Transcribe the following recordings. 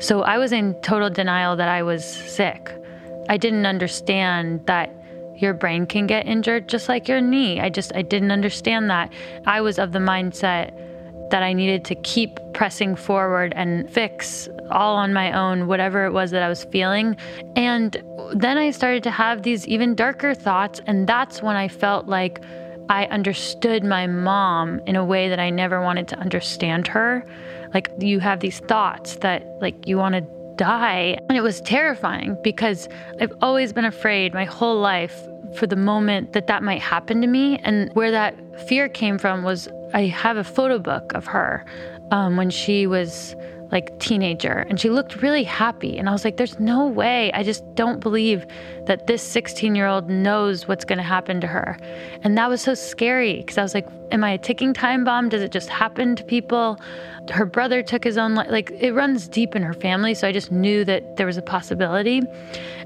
So I was in total denial that I was sick. I didn't understand that your brain can get injured just like your knee. I just I didn't understand that. I was of the mindset that I needed to keep pressing forward and fix all on my own whatever it was that I was feeling. And then I started to have these even darker thoughts and that's when I felt like I understood my mom in a way that I never wanted to understand her. Like you have these thoughts that like you want to die. And it was terrifying because I've always been afraid my whole life for the moment that that might happen to me. And where that fear came from was I have a photo book of her um, when she was like teenager and she looked really happy and i was like there's no way. I just don't believe that this 16 year old knows what's going to happen to her. And that was so scary because i was like am i a ticking time bomb? Does it just happen to people? Her brother took his own life like it runs deep in her family so i just knew that there was a possibility.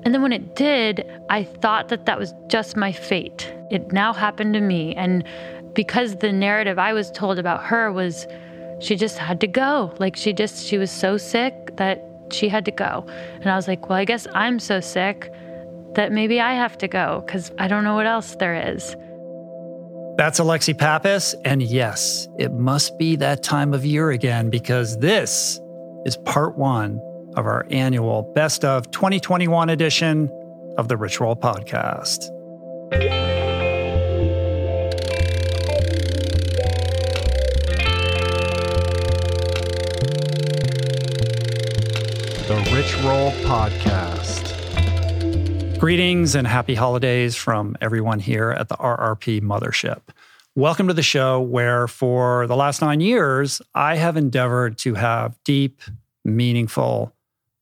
And then when it did i thought that that was just my fate. It now happened to me and because the narrative i was told about her was she just had to go. Like she just, she was so sick that she had to go. And I was like, well, I guess I'm so sick that maybe I have to go because I don't know what else there is. That's Alexi Pappas. And yes, it must be that time of year again because this is part one of our annual Best of 2021 edition of the Rich Roll Podcast. Rich Roll Podcast. Greetings and happy holidays from everyone here at the RRP Mothership. Welcome to the show where, for the last nine years, I have endeavored to have deep, meaningful,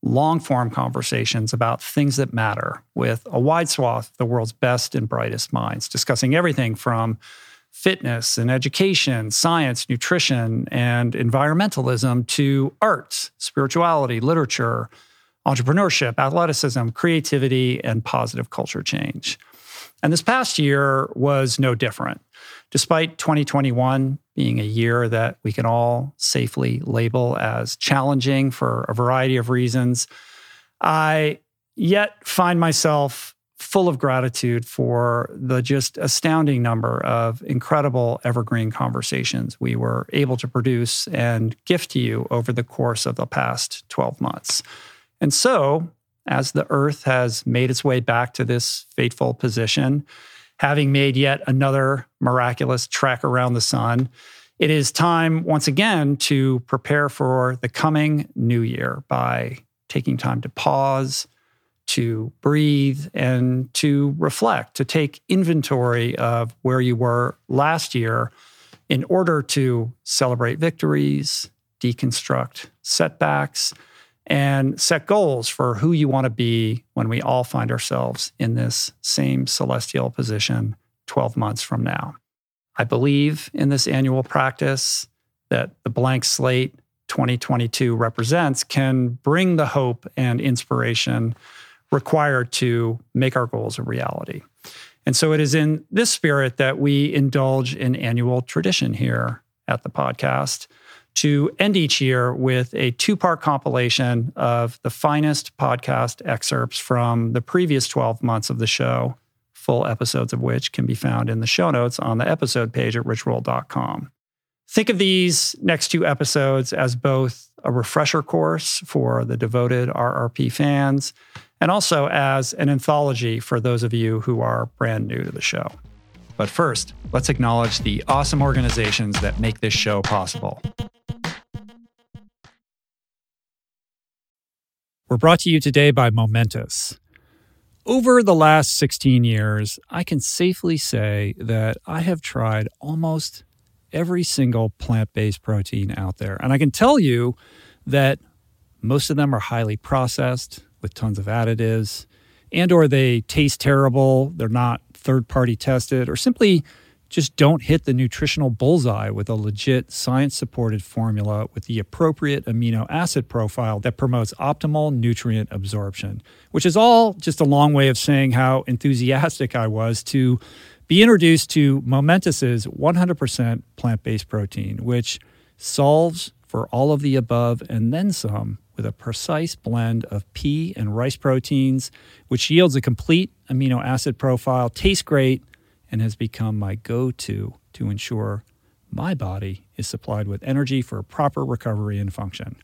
long form conversations about things that matter with a wide swath of the world's best and brightest minds, discussing everything from fitness and education, science, nutrition, and environmentalism to arts, spirituality, literature, entrepreneurship, athleticism, creativity, and positive culture change. And this past year was no different. Despite 2021 being a year that we can all safely label as challenging for a variety of reasons, I yet find myself full of gratitude for the just astounding number of incredible evergreen conversations we were able to produce and gift to you over the course of the past 12 months. And so, as the earth has made its way back to this fateful position, having made yet another miraculous trek around the sun, it is time once again to prepare for the coming new year by taking time to pause to breathe and to reflect, to take inventory of where you were last year in order to celebrate victories, deconstruct setbacks, and set goals for who you want to be when we all find ourselves in this same celestial position 12 months from now. I believe in this annual practice that the blank slate 2022 represents can bring the hope and inspiration required to make our goals a reality. And so it is in this spirit that we indulge in annual tradition here at the podcast to end each year with a two part compilation of the finest podcast excerpts from the previous 12 months of the show, full episodes of which can be found in the show notes on the episode page at richroll.com. Think of these next two episodes as both a refresher course for the devoted RRP fans and also as an anthology for those of you who are brand new to the show. But first, let's acknowledge the awesome organizations that make this show possible. We're brought to you today by Momentous. Over the last 16 years, I can safely say that I have tried almost every single plant based protein out there. And I can tell you that most of them are highly processed, with tons of additives and or they taste terrible, they're not third party tested or simply just don't hit the nutritional bullseye with a legit science supported formula with the appropriate amino acid profile that promotes optimal nutrient absorption, which is all just a long way of saying how enthusiastic I was to be introduced to Momentous's 100% plant based protein, which solves for all of the above and then some with a precise blend of pea and rice proteins, which yields a complete amino acid profile, tastes great, and has become my go to to ensure my body is supplied with energy for proper recovery and function.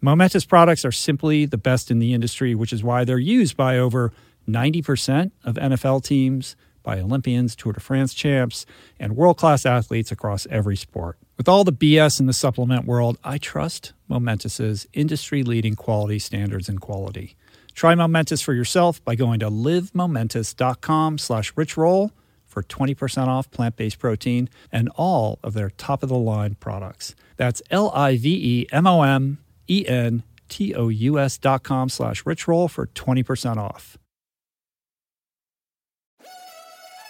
Momentous products are simply the best in the industry, which is why they're used by over 90% of NFL teams, by Olympians, Tour de France champs, and world class athletes across every sport. With all the BS in the supplement world, I trust Momentous's industry leading quality standards and quality. Try Momentous for yourself by going to livemomentous.com slash richroll for 20% off plant-based protein and all of their top-of-the-line products. That's L-I-V-E-M-O-M-E-N-T-O-U-S dot com slash richroll for 20% off.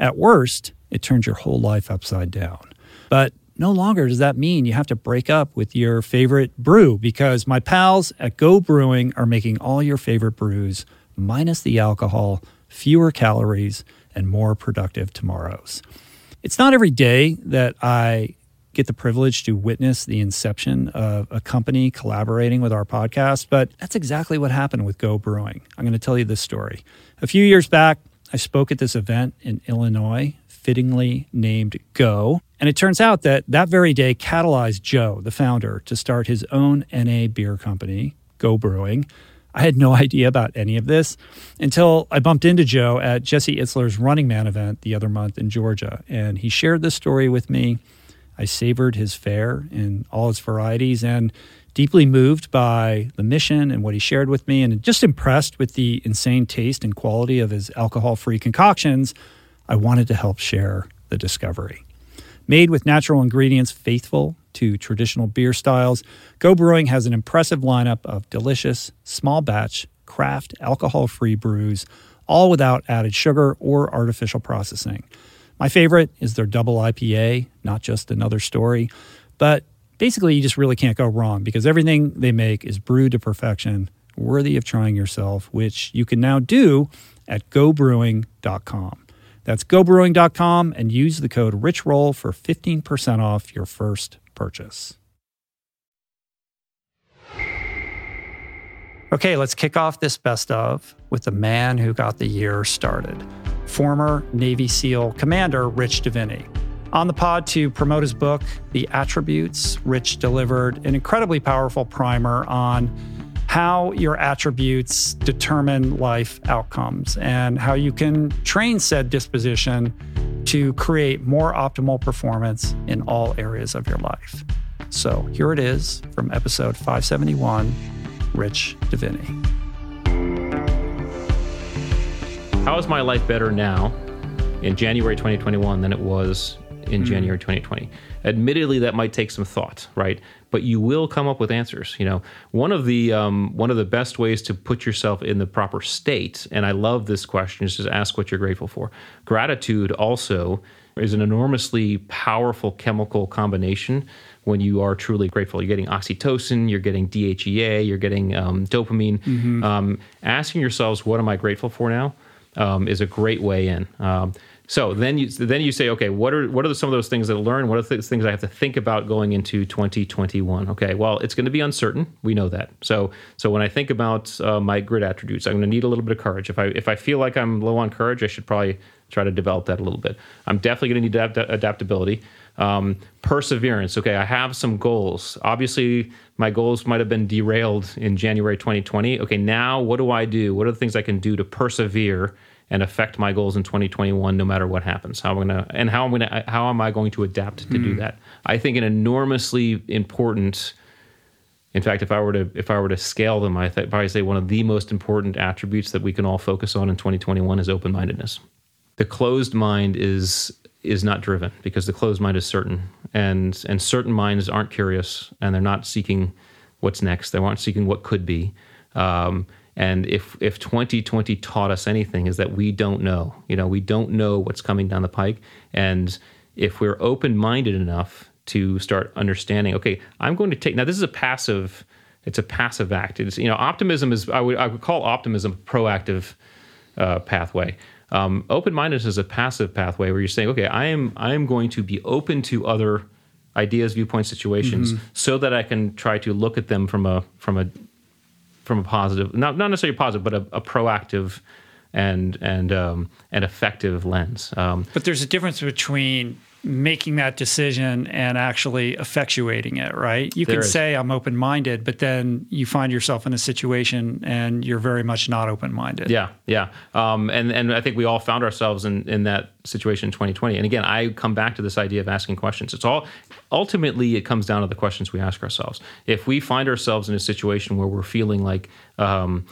At worst, it turns your whole life upside down. But no longer does that mean you have to break up with your favorite brew because my pals at Go Brewing are making all your favorite brews minus the alcohol, fewer calories, and more productive tomorrows. It's not every day that I get the privilege to witness the inception of a company collaborating with our podcast, but that's exactly what happened with Go Brewing. I'm going to tell you this story. A few years back, I spoke at this event in Illinois, fittingly named Go. And it turns out that that very day catalyzed Joe, the founder, to start his own NA beer company, Go Brewing. I had no idea about any of this until I bumped into Joe at Jesse Itzler's Running Man event the other month in Georgia. And he shared this story with me. I savored his fare in all its varieties and deeply moved by the mission and what he shared with me, and just impressed with the insane taste and quality of his alcohol free concoctions. I wanted to help share the discovery. Made with natural ingredients faithful to traditional beer styles, Go Brewing has an impressive lineup of delicious, small batch, craft, alcohol free brews, all without added sugar or artificial processing. My favorite is their double IPA, not just another story, but basically you just really can't go wrong because everything they make is brewed to perfection, worthy of trying yourself, which you can now do at gobrewing.com. That's gobrewing.com and use the code RICHROLL for 15% off your first purchase. Okay, let's kick off this best of with the man who got the year started former Navy SEAL Commander Rich Diviney. On the pod to promote his book, The Attributes, Rich delivered an incredibly powerful primer on how your attributes determine life outcomes and how you can train said disposition to create more optimal performance in all areas of your life. So here it is from episode 571 Rich Diviney. How is my life better now in January 2021 than it was in mm. January 2020? Admittedly, that might take some thought, right? But you will come up with answers. You know, one of the um, one of the best ways to put yourself in the proper state, and I love this question, is to ask what you're grateful for. Gratitude also is an enormously powerful chemical combination when you are truly grateful. You're getting oxytocin, you're getting DHEA, you're getting um, dopamine. Mm-hmm. Um, asking yourselves, what am I grateful for now, um, is a great way in. Um, so then you then you say, okay, what are what are some of those things that I learn? What are the things I have to think about going into 2021? Okay, well, it's going to be uncertain. We know that. So so when I think about uh, my grit attributes, I'm going to need a little bit of courage. If I if I feel like I'm low on courage, I should probably try to develop that a little bit. I'm definitely going to need adapt- adaptability. Um, perseverance. Okay, I have some goals. Obviously, my goals might have been derailed in January 2020. Okay, now what do I do? What are the things I can do to persevere and affect my goals in 2021 no matter what happens? How am I gonna and how am gonna how am I going to adapt to mm. do hmm. that? I think an enormously important in fact, if I were to if I were to scale them, I th- probably say one of the most important attributes that we can all focus on in 2021 is open mindedness. The closed mind is is not driven because the closed mind is certain and and certain minds aren't curious and they're not seeking what's next they aren't seeking what could be um, and if if 2020 taught us anything is that we don't know. You know we don't know what's coming down the pike. And if we're open-minded enough to start understanding okay i'm going to take now this is a passive it's a passive act. It's you know optimism is i would i would call optimism a proactive uh, pathway. Um, open mindedness is a passive pathway where you're saying, okay, I am I am going to be open to other ideas, viewpoints, situations, mm-hmm. so that I can try to look at them from a from a from a positive, not not necessarily positive, but a, a proactive and and um, and effective lens. Um, but there's a difference between making that decision and actually effectuating it, right? You there can is. say I'm open minded, but then you find yourself in a situation and you're very much not open minded. Yeah, yeah. Um, and and I think we all found ourselves in in that situation in 2020. And again, I come back to this idea of asking questions. It's all ultimately it comes down to the questions we ask ourselves. If we find ourselves in a situation where we're feeling like, um,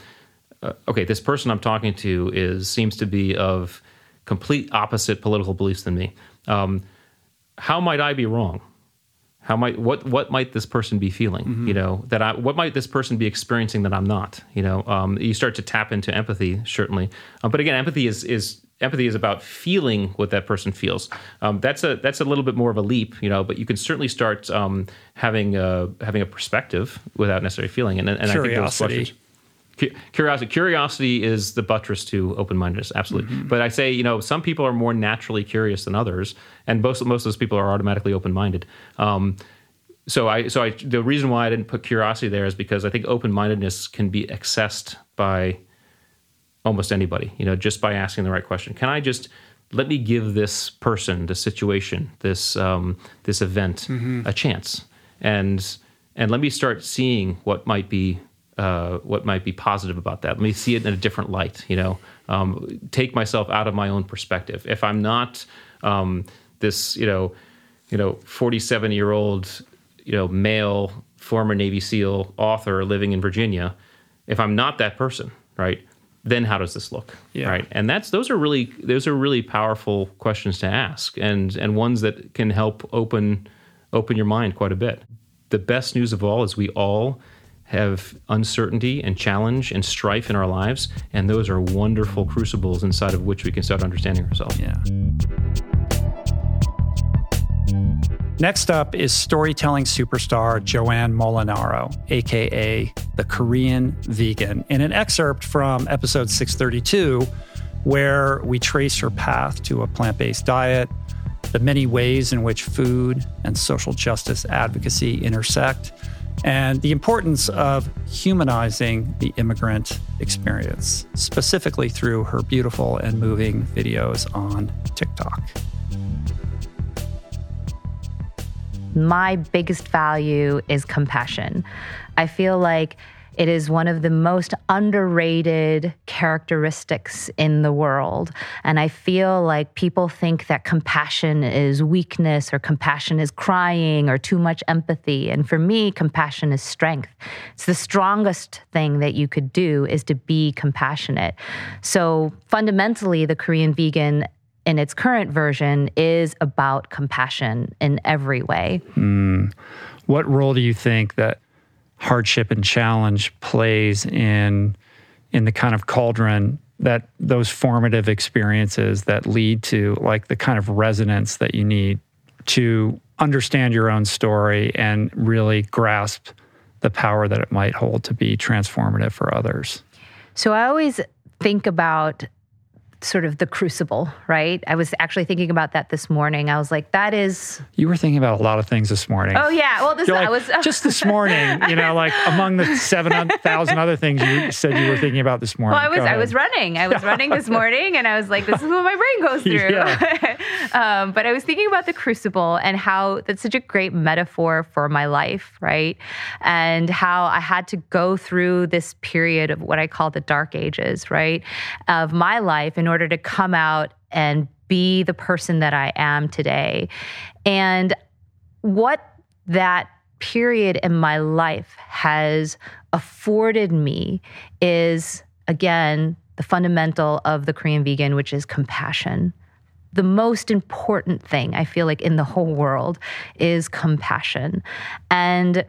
uh, okay, this person I'm talking to is seems to be of complete opposite political beliefs than me. Um, how might I be wrong? How might what what might this person be feeling? Mm-hmm. You know that I what might this person be experiencing that I'm not? You know, um, you start to tap into empathy certainly, um, but again, empathy is is empathy is about feeling what that person feels. Um, that's a that's a little bit more of a leap, you know, but you can certainly start um, having a, having a perspective without necessarily feeling. And, and I think those questions curiosity curiosity is the buttress to open-mindedness absolutely mm-hmm. but i say you know some people are more naturally curious than others and most most of those people are automatically open-minded um, so i so i the reason why i didn't put curiosity there is because i think open-mindedness can be accessed by almost anybody you know just by asking the right question can i just let me give this person this situation this um, this event mm-hmm. a chance and and let me start seeing what might be uh, what might be positive about that. Let me see it in a different light. You know, um, take myself out of my own perspective. If I'm not um, this, you know, you know, 47 year old, you know, male former Navy SEAL author living in Virginia, if I'm not that person, right? Then how does this look? Yeah. Right. And that's those are really those are really powerful questions to ask and and ones that can help open open your mind quite a bit. The best news of all is we all have uncertainty and challenge and strife in our lives, and those are wonderful crucibles inside of which we can start understanding ourselves. Yeah. Next up is storytelling superstar Joanne Molinaro, aka the Korean vegan, in an excerpt from episode 632, where we trace her path to a plant based diet, the many ways in which food and social justice advocacy intersect and the importance of humanizing the immigrant experience, specifically through her beautiful and moving videos on TikTok. My biggest value is compassion. I feel like It is one of the most underrated characteristics in the world. And I feel like people think that compassion is weakness or compassion is crying or too much empathy. And for me, compassion is strength. It's the strongest thing that you could do is to be compassionate. So fundamentally, the Korean vegan in its current version is about compassion in every way. Mm. What role do you think that hardship and challenge plays in in the kind of cauldron that those formative experiences that lead to like the kind of resonance that you need to understand your own story and really grasp the power that it might hold to be transformative for others. So I always think about sort of the crucible, right? I was actually thinking about that this morning. I was like, that is. You were thinking about a lot of things this morning. Oh yeah, well, this like, I was just this morning. You know, like among the seven thousand other things you said you were thinking about this morning. Well, I was I was running. I was running this morning, and I was like, this is what my brain goes through. Yeah. um, but I was thinking about the crucible and how that's such a great metaphor for my life, right? And how I had to go through this period of what I call the dark ages, right, of my life in order to come out and be the person that I am today. And what that period in my life has afforded me is, again, the fundamental of the Korean vegan, which is compassion. The most important thing I feel like in the whole world is compassion. And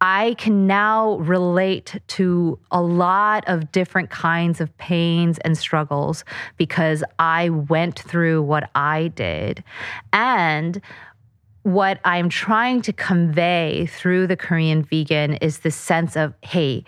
I can now relate to a lot of different kinds of pains and struggles because I went through what I did. And what I'm trying to convey through the Korean vegan is the sense of, hey,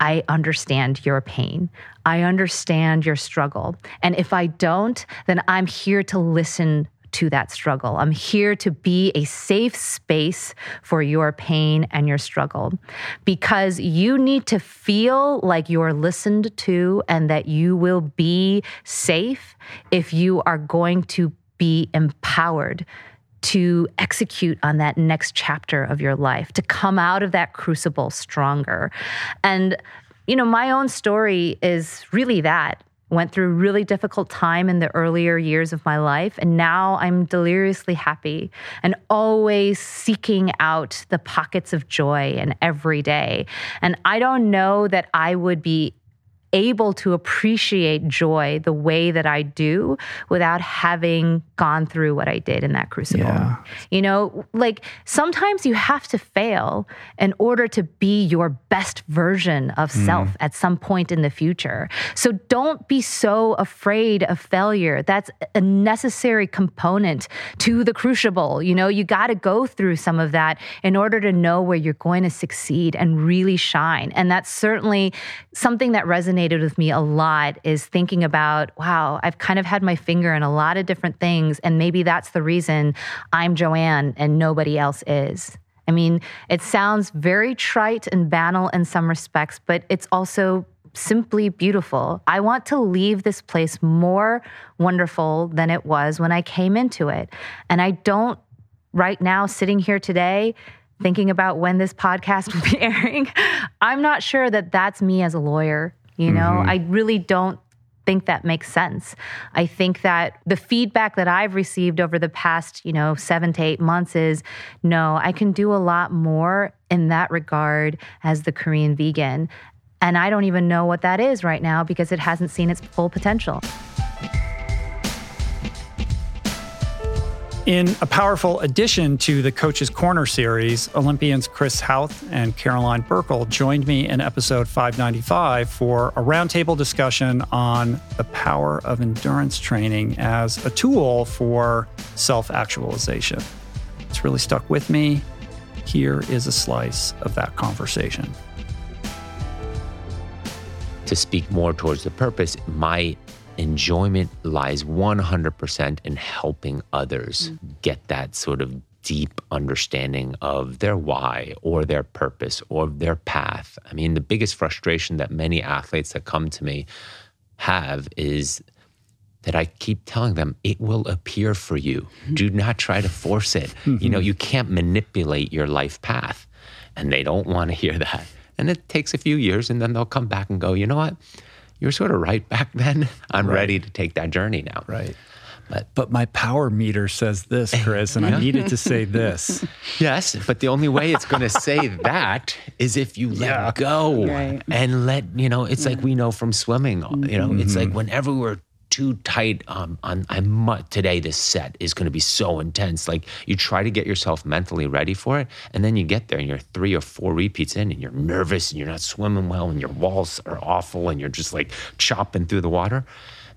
I understand your pain. I understand your struggle. And if I don't, then I'm here to listen to that struggle. I'm here to be a safe space for your pain and your struggle because you need to feel like you're listened to and that you will be safe if you are going to be empowered to execute on that next chapter of your life, to come out of that crucible stronger. And, you know, my own story is really that went through really difficult time in the earlier years of my life and now i'm deliriously happy and always seeking out the pockets of joy in every day. And i don't know that i would be able to appreciate joy the way that I do without having gone through what I did in that crucible. Yeah. You know, like sometimes you have to fail in order to be your best version of mm. self at some point in the future. So don't be so afraid of failure. That's a necessary component to the crucible. You know, you got to go through some of that in order to know where you're going to succeed and really shine. And that's certainly something that resonates resonated with me a lot is thinking about, wow, I've kind of had my finger in a lot of different things. And maybe that's the reason I'm Joanne and nobody else is. I mean, it sounds very trite and banal in some respects, but it's also simply beautiful. I want to leave this place more wonderful than it was when I came into it. And I don't, right now, sitting here today, thinking about when this podcast will be airing, I'm not sure that that's me as a lawyer. You know, mm-hmm. I really don't think that makes sense. I think that the feedback that I've received over the past, you know, 7 to 8 months is no, I can do a lot more in that regard as the Korean vegan. And I don't even know what that is right now because it hasn't seen its full potential. In a powerful addition to the Coach's Corner series, Olympians Chris Hauth and Caroline Burckle joined me in episode 595 for a roundtable discussion on the power of endurance training as a tool for self actualization. It's really stuck with me. Here is a slice of that conversation. To speak more towards the purpose, my enjoyment lies 100% in helping others mm. get that sort of deep understanding of their why or their purpose or their path. I mean, the biggest frustration that many athletes that come to me have is that I keep telling them it will appear for you. Do not try to force it. You know, you can't manipulate your life path. And they don't want to hear that. And it takes a few years and then they'll come back and go, you know what? You're sort of right back then. I'm Right. ready to take that journey now. Right. But But my power meter says this, Chris, and I needed to say this. Yes, but the only way it's going to say that is if you let Yeah. go Right. and let you know. It's like we know from swimming. You know, it's like mm-hmm. whenever we're too tight um, on I mu today this set is going to be so intense. Like you try to get yourself mentally ready for it and then you get there and you're three or four repeats in and you're nervous and you're not swimming well and your walls are awful and you're just like chopping through the water.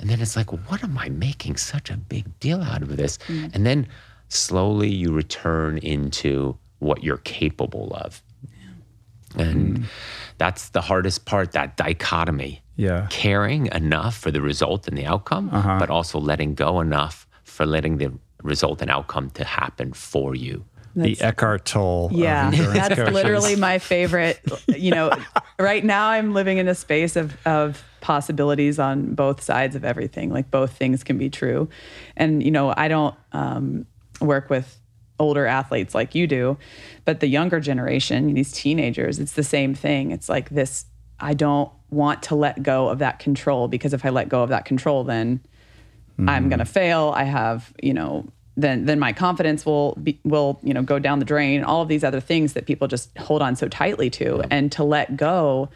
And then it's like what am I making such a big deal out of this? And then slowly you return into what you're capable of and that's the hardest part that dichotomy Yeah. caring enough for the result and the outcome, Uh-huh. but also letting go enough for letting the result and outcome to happen for you. The Eckhart Tolle. Yeah, endurance that's coaches. literally my favorite. You know, right now I'm living in a space of of possibilities on both sides of everything. Like both things can be true, and you know, I don't um, work with older athletes like you do, but the younger generation, these teenagers, it's the same thing. It's like this. I don't want to let go of that control because if I let go of that control, then I'm going to fail. I have, you know, then then my confidence will be, will you know go down the drain. All of these other things that people just hold on so tightly to, and to let go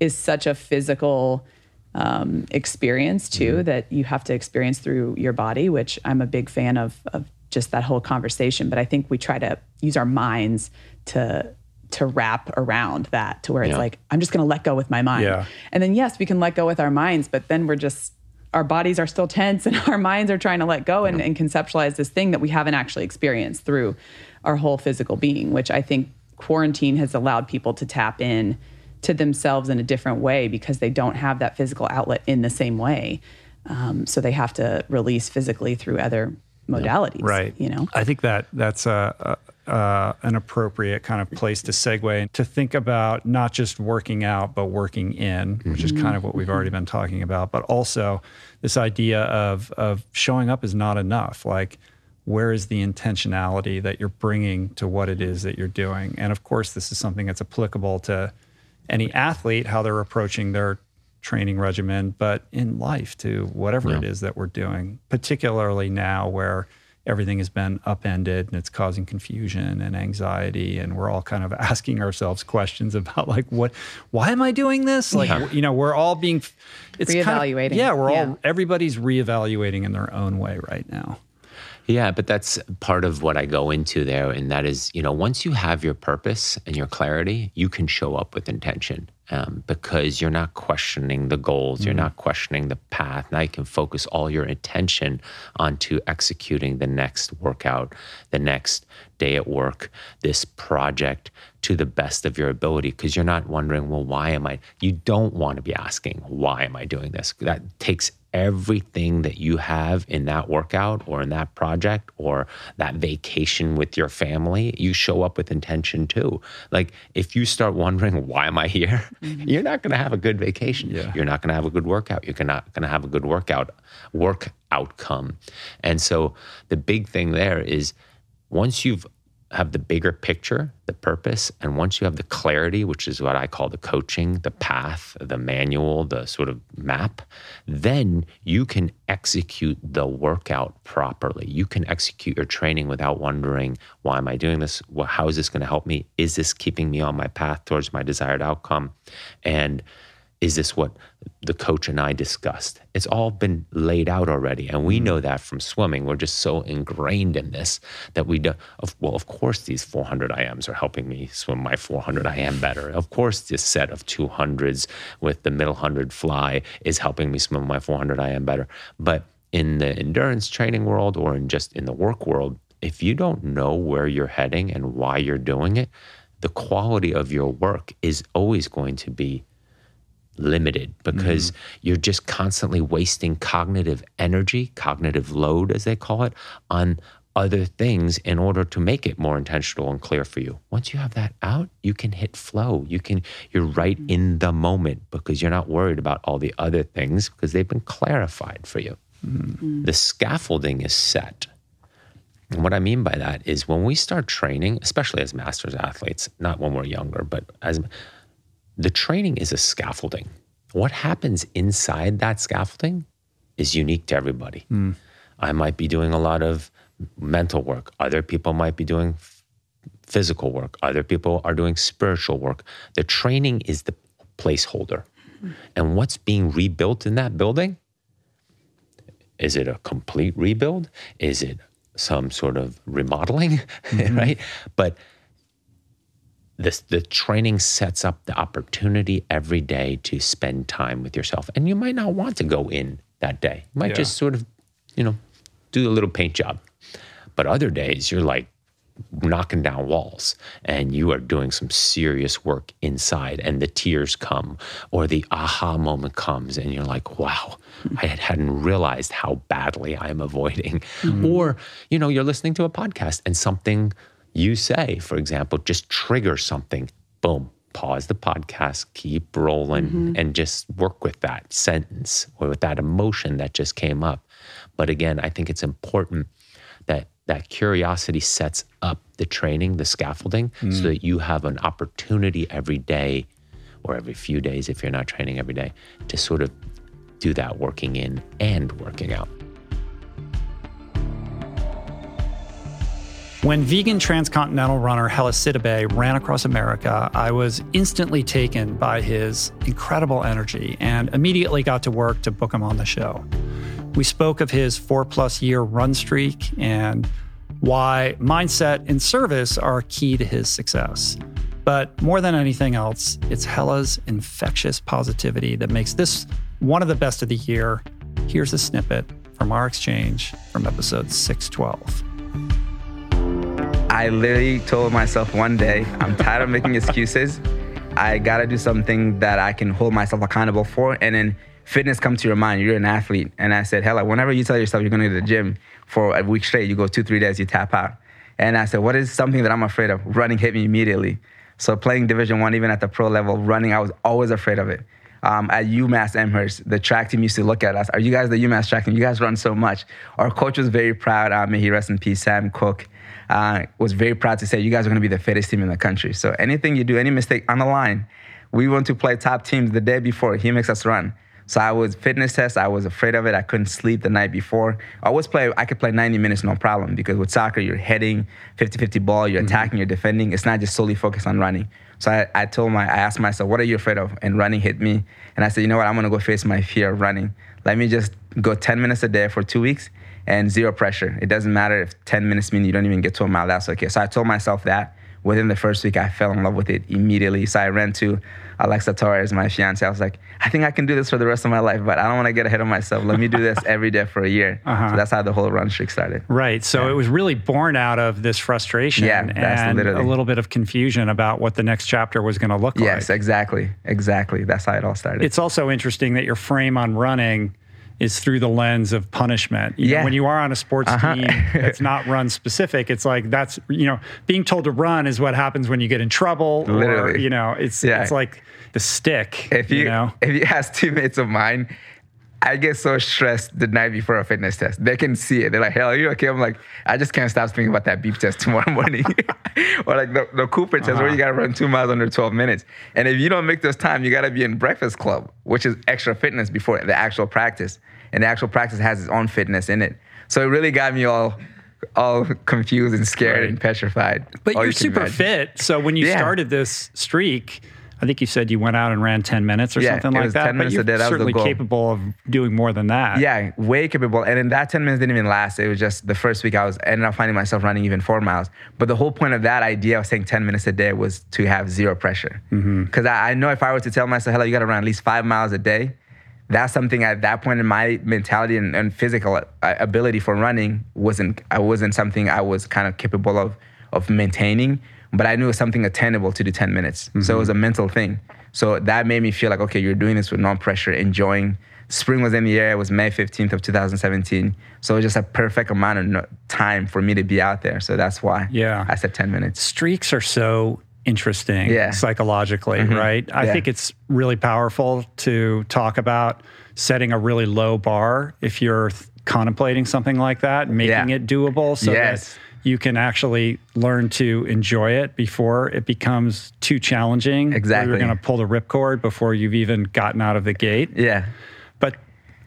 is such a physical um, experience too that you have to experience through your body. Which I'm a big fan of of just that whole conversation. But I think we try to use our minds to to wrap around that to where it's Yeah. like I'm just going to let go with my mind. Yeah. And then yes, we can let go with our minds, but then we're just our bodies are still tense and our minds are trying to let go and, and conceptualize this thing that we haven't actually experienced through our whole physical being, which I think quarantine has allowed people to tap in to themselves in a different way because they don't have that physical outlet in the same way. Um, so they have to release physically through other modalities. Right. You know? I think that that's a, a, uh, an appropriate kind of place to segue to think about not just working out, but working in, which is kind of what we've already been talking about, but also this idea of of showing up is not enough. Like, where is the intentionality that you're bringing to what it is that you're doing? And of course, this is something that's applicable to any athlete, how they're approaching their training regimen, but in life to whatever it is that we're doing, particularly now where everything has been upended and it's causing confusion and anxiety and we're all kind of asking ourselves questions about like what why am i doing this like Yeah. you know we're all being it's kind of- Reevaluating. yeah we're Yeah. all everybody's reevaluating in their own way right now Yeah, but that's part of what I go into there. And that is, you know, once you have your purpose and your clarity, you can show up with intention um, because you're not questioning the goals, you're not questioning the path. Now you can focus all your attention onto executing the next workout, the next day at work, this project to the best of your ability because you're not wondering, well, why am I? You don't want to be asking, why am I doing this? That takes everything that you have in that workout or in that project or that vacation with your family, you show up with intention too. Like if you start wondering, why am I here? Mm-hmm. You're not going to have a good vacation. Yeah. You're not going to have a good workout. You're not going to have a good workout work outcome. And so the big thing there is once you've have the bigger picture, the purpose, and once you have the clarity, which is what I call the coaching, the path, the manual, the sort of map, then you can execute the workout properly. You can execute your training without wondering, why am I doing this? How is this going to help me? Is this keeping me on my path towards my desired outcome? And is this what the coach and I discussed? It's all been laid out already. And we mm-hmm. know that from swimming. We're just so ingrained in this that we don't, of, well, of course, these 400 IMs are helping me swim my 400 IM better. Of course, this set of 200s with the middle 100 fly is helping me swim my 400 IM better. But in the endurance training world or in just in the work world, if you don't know where you're heading and why you're doing it, the quality of your work is always going to be limited because mm-hmm. you're just constantly wasting cognitive energy, cognitive load, as they call it, on other things in order to make it more intentional and clear for you. Once you have that out, you can hit flow. You can you're right mm-hmm. in the moment because you're not worried about all the other things because they've been clarified for you. Mm-hmm. The scaffolding is set. And what I mean by that is when we start training, especially as masters athletes, not when we're younger, but as the training is a scaffolding. What happens inside that scaffolding is unique to everybody. Hmm. I might be doing a lot of mental work. Other people might be doing physical work. Other people are doing spiritual work. The training is the placeholder. And what's being rebuilt in that building? Is it a complete rebuild? Is it some sort of remodeling? Mm-hmm. right? But this the training sets up the opportunity every day to spend time with yourself. And you might not want to go in that day. You might Yeah. just sort of, you know, do a little paint job. But other days you're like knocking down walls and you are doing some serious work inside and the tears come or the aha moment comes and you're like wow i had, hadn't realized how badly i'm avoiding mm-hmm. or you know you're listening to a podcast and something you say for example just trigger something. Boom pause the podcast keep rolling mm-hmm. and just work with that sentence or with that emotion that just came up. But again i think it's important that that curiosity sets up the training, the scaffolding, so mm. that you have an opportunity every day or every few days, if you're not training every day, to sort of do that working in and working out. When vegan transcontinental runner Hellah Sidibe ran across America, I was instantly taken by his incredible energy and immediately got to work to book him on the show. We spoke of his four plus year run streak and why mindset and service are key to his success. But more than anything else, it's Hellah's infectious positivity that makes this one of the best of the year. Here's a snippet from our exchange from episode 612. I literally told myself one day, I'm tired of making excuses. I gotta do something that I can hold myself accountable for. And then fitness comes to your mind. You're an athlete. And I said, hell, whenever you tell yourself you're gonna go to the gym for a week straight, you go two, three days, you tap out. And I said, what is something that I'm afraid of? Running hit me immediately. So playing Division One, even at the pro level, running, I was always afraid of it. Um, at UMass Amherst, the track team used to look at us. Are you guys the UMass track team? You guys run so much. Our coach was very proud. Uh, may he rest in peace, Sam Cook. Uh, was very proud to say you guys are going to be the fittest team in the country. So anything you do, any mistake on the line, we want to play top teams the day before. He makes us run. So I was fitness test. I was afraid of it. I couldn't sleep the night before. I always play. I could play 90 minutes no problem because with soccer you're heading 50-50 ball. You're attacking. You're defending. It's not just solely focused on running. So I, I told my, I asked myself, what are you afraid of? And running hit me. And I said, you know what? I'm gonna go face my fear of running. Let me just go 10 minutes a day for two weeks and zero pressure. It doesn't matter if 10 minutes mean you don't even get to a mile. That's okay. So I told myself that. Within the first week, I fell in love with it immediately. So I ran to Alexa Torres, my fiance. I was like, I think I can do this for the rest of my life, but I don't want to get ahead of myself. Let me do this every day for a year. Uh-huh. So that's how the whole run streak started. Right. So it was really born out of this frustration Yeah, and literally- a little bit of confusion about what the next chapter was going to look Yes, like. Yes, exactly. Exactly. That's how it all started. It's also interesting that your frame on running is through the lens of punishment. You know, Yeah. when you are on a sports Uh-huh. team that's not run specific, it's like that's you know being told to run is what happens when you get in trouble. Or, Literally. you know, it's Yeah. it's like the stick. if you, know, if you ask teammates of mine, I get so stressed the night before a fitness test. They can see it. They're like, "Hell, are you okay?" I'm like, I just can't stop thinking about that beep test tomorrow morning, or like the, the Cooper test where you uh-huh. gotta run two miles under 12 minutes. And if you don't make those time, you gotta be in Breakfast Club, which is extra fitness before the actual practice, and the actual practice has its own fitness in it. So it really got me all all confused and scared Right. and petrified. but you're you super imagine. fit. So when you Yeah. started this streak. I think you said you went out and ran 10 minutes or Yeah, something it like was that. 10 but minutes you're a day, that was the certainly goal. capable of doing more than that. Yeah, way capable. And in that 10 minutes didn't even last. It was just the first week I was ended up finding myself running even four miles. But the whole point of that idea of saying 10 minutes a day was to have zero pressure. Because I, I know if I were to tell myself, hello, you got to run at least five miles a day, that's something at that point in my mentality and, and physical uh, ability for running wasn't I wasn't something I was kind of capable of of maintaining. But I knew it was something attainable to do 10 minutes. So it was mm-hmm. a mental thing. So that made me feel like, okay, you're doing this with no pressure, enjoying. Spring was in the air. It was May 15th of 2017. So it was just a perfect amount of time for me to be out there. So that's why Yeah. I said 10 minutes. streaks are so interesting Yeah. psychologically, mm-hmm. right? I Yeah. think it's really powerful to talk about setting a really low bar if you're th- contemplating something like that, making Yeah. it doable so Yes. that you can actually learn to enjoy it before it becomes too challenging. Exactly. You're going to pull the ripcord before you've even gotten out of the gate. Yeah. But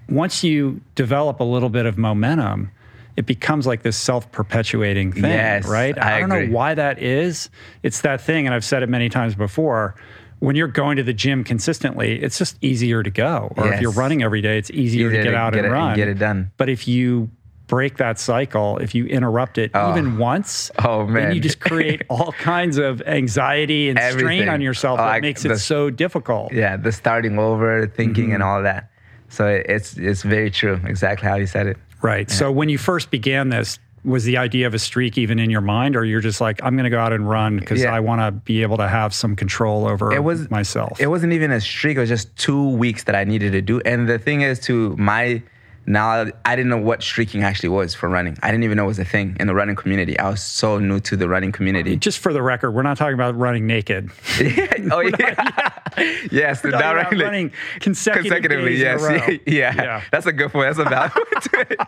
once you develop a little bit of momentum, it becomes like this self-perpetuating thing, Yes, right? I don't agree. know why that is. It's that thing, and I've said it many times before. When you're going to the gym consistently, it's just easier to go. Or if you're running every day, it's easier, Easier to get to out get and it- run. get it done. But if you break that cycle, if you interrupt it even once, Oh, then you just create all kinds of anxiety and strain on yourself Oh, that I- makes it so difficult. Yeah. The starting over, thinking, Mm-hmm. and all that. So it's it's very true. Exactly how you said it. Right. So when you first began this, was the idea of a streak even in your mind, or you're just like, I'm going to go out and run because Yeah. I want to be able to have some control over it was myself? It wasn't even a streak. It was just two weeks that I needed to do. And the thing is, to my now, I didn't know what streaking actually was for running. I didn't even know it was a thing in the running community. I was so new to the running community. just for the record, we're not talking about running naked. oh yeah, yes, We're talking the about directly running consecutive consecutively. days in a Yes, row. yeah, Yeah. that's a good point. That's a valid point.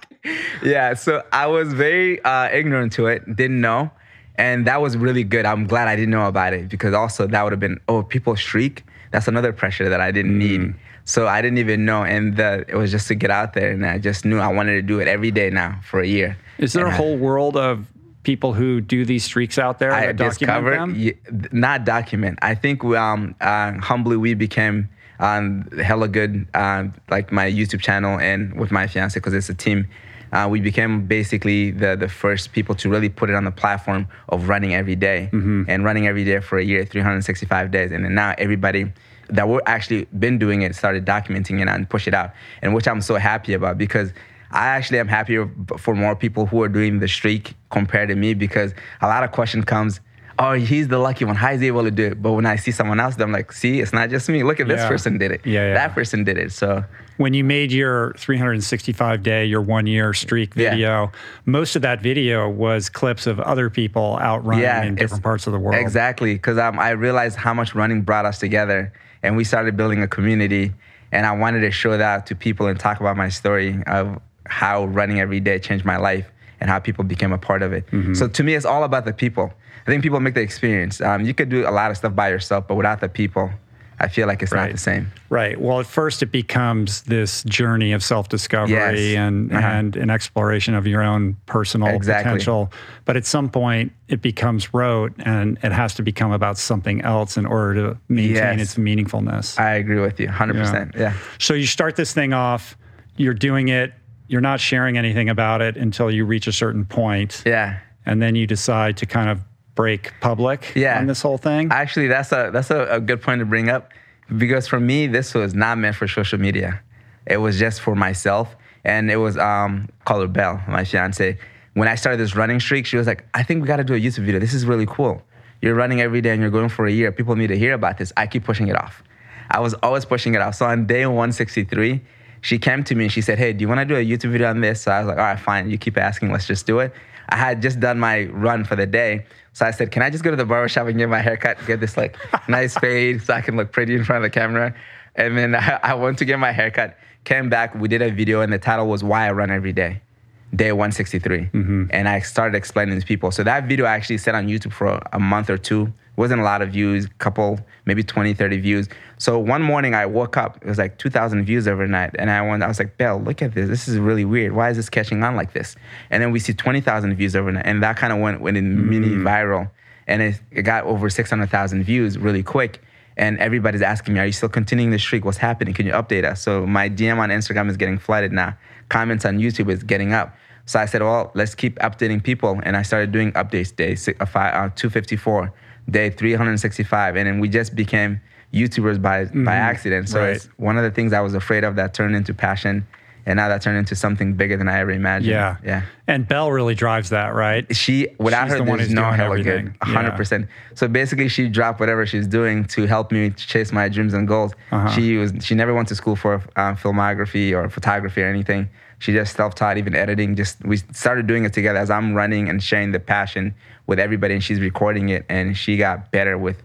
Yeah, so I was very uh, ignorant to it, didn't know, and that was really good. I'm glad I didn't know about it because also that would have been oh people streak. That's another pressure that I didn't Mm. need. So I didn't even know, and the, it was just to get out there, and I just knew I wanted to do it every day now for a year. Is there And a I- whole world of people who do these streaks out there I document discovered, them? not document. I think we, um, uh, humbly we became um, hella good, uh, like my YouTube channel and with my fiance because it's a team. Uh, we became basically the the first people to really put it on the platform of running every day Mm-hmm. and running every day for a year, 365 days, and then now everybody that we're actually been doing it started documenting it and push it out, and which I'm so happy about because I actually am happier for more people who are doing the streak compared to me because a lot of question comes, oh, he's the lucky one. How is he able to do it? But when I see someone else, I'm like, see, it's not just me. Look at this Yeah. person did it. Yeah, yeah. That person did it. So when you made your 365 day, your one year streak Yeah. video, most of that video was clips of other people out running yeah, in different parts of the world. Exactly, because um, I realized how much running brought us together, and we started building a community. And I wanted to show that to people and talk about my story of how running every day changed my life and how people became a part of it. Mm-hmm. So to me, it's all about the people. I think people make the experience. Um, you could do a lot of stuff by yourself, but without the people, I feel like it's not the same. Right. Well, at first it becomes this journey of self-discovery Yes. and Uh-huh. and an exploration of your own personal Exactly. potential. But at some point it becomes rote and it has to become about something else in order to maintain Yes. its meaningfulness. I agree with you, 100%. Yeah. So you start this thing off, you're doing it, you're not sharing anything about it until you reach a certain point, Yeah. and then you decide to kind of break public Yeah. on this whole thing. Actually, that's a that's a, a good point to bring up because for me, this was not meant for social media. It was just for myself, and it was um, call her Belle, my fiance. When I started this running streak, she was like, "I think we got to do a YouTube video. This is really cool. You're running every day and you're going for a year. People need to hear about this." I keep pushing it off. I was always pushing it off. So on day 163, she came to me and she said, Hey, do you want to do a YouTube video on this? So I was like, All right, fine. You keep asking. Let's just do it. I had just done my run for the day. So I said, Can I just go to the barbershop and get my haircut, get this like nice fade so I can look pretty in front of the camera? And then I, I went to get my haircut, came back, we did a video, and the title was Why I Run Every Day day 163 mm-hmm. and i started explaining to people. So that video I actually sat on youtube for a month or two wasn't a lot of views a couple maybe 20 30 views so one morning i woke up it was like 2000 views overnight and i went i was like belle look at this this is really weird why is this catching on like this and then we see 20000 views overnight and that kind of went, went in mini viral and it, it got over 600000 views really quick and everybody's asking me, "Are you still continuing the streak? What's happening? Can you update us?" So my DM on Instagram is getting flooded now. Comments on YouTube is getting up. So I said, "Well, let's keep updating people," and I started doing updates day uh, uh, 254, day 365, and then we just became YouTubers by by accident. So Right. it's one of the things I was afraid of that turned into passion, and now that turned into something bigger than I ever imagined. yeah. yeah And Belle really drives that, right? she without She's her the there's no Hellah everything. good 100% so basically she dropped whatever she's doing to help me chase my dreams and goals Uh-huh. she was she never went to school for um, filmography or photography or anything she just self-taught even editing just we started doing it together as i'm running and sharing the passion with everybody and she's recording it and she got better with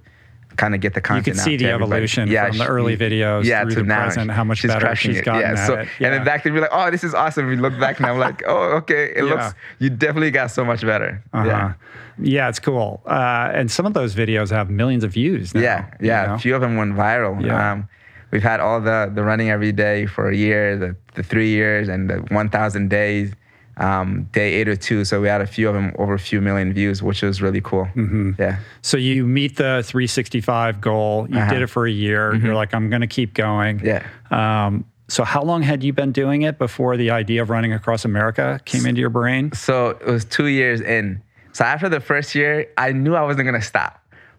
kind of get the content. You could see out the evolution from she- the early videos yeah, through to the now. present, how much She's better she's it. gotten yeah, at so, it. And then back then, we're like, oh, this is awesome. We look back now, I'm like, oh, okay, it Yeah. looks, you definitely got so much better. Uh-huh. Yeah. Yeah, it's cool. Uh, and some of those videos have millions of views now. Yeah, yeah. you know? A few of them went viral. Yeah. Um, we've had all the the running every day for a year, the, the three years, and the 1,000 days, um, day eight or two. So we had a few of them over a few million views, which was really cool. Mm-hmm. Yeah. So you meet the 365 goal. You Uh-huh. did it for a year. You're like, I'm going to keep going. Yeah. Um, so how long had you been doing it before the idea of running across America came into your brain? So it was two years in. So after the first year, I knew I wasn't gonna stop.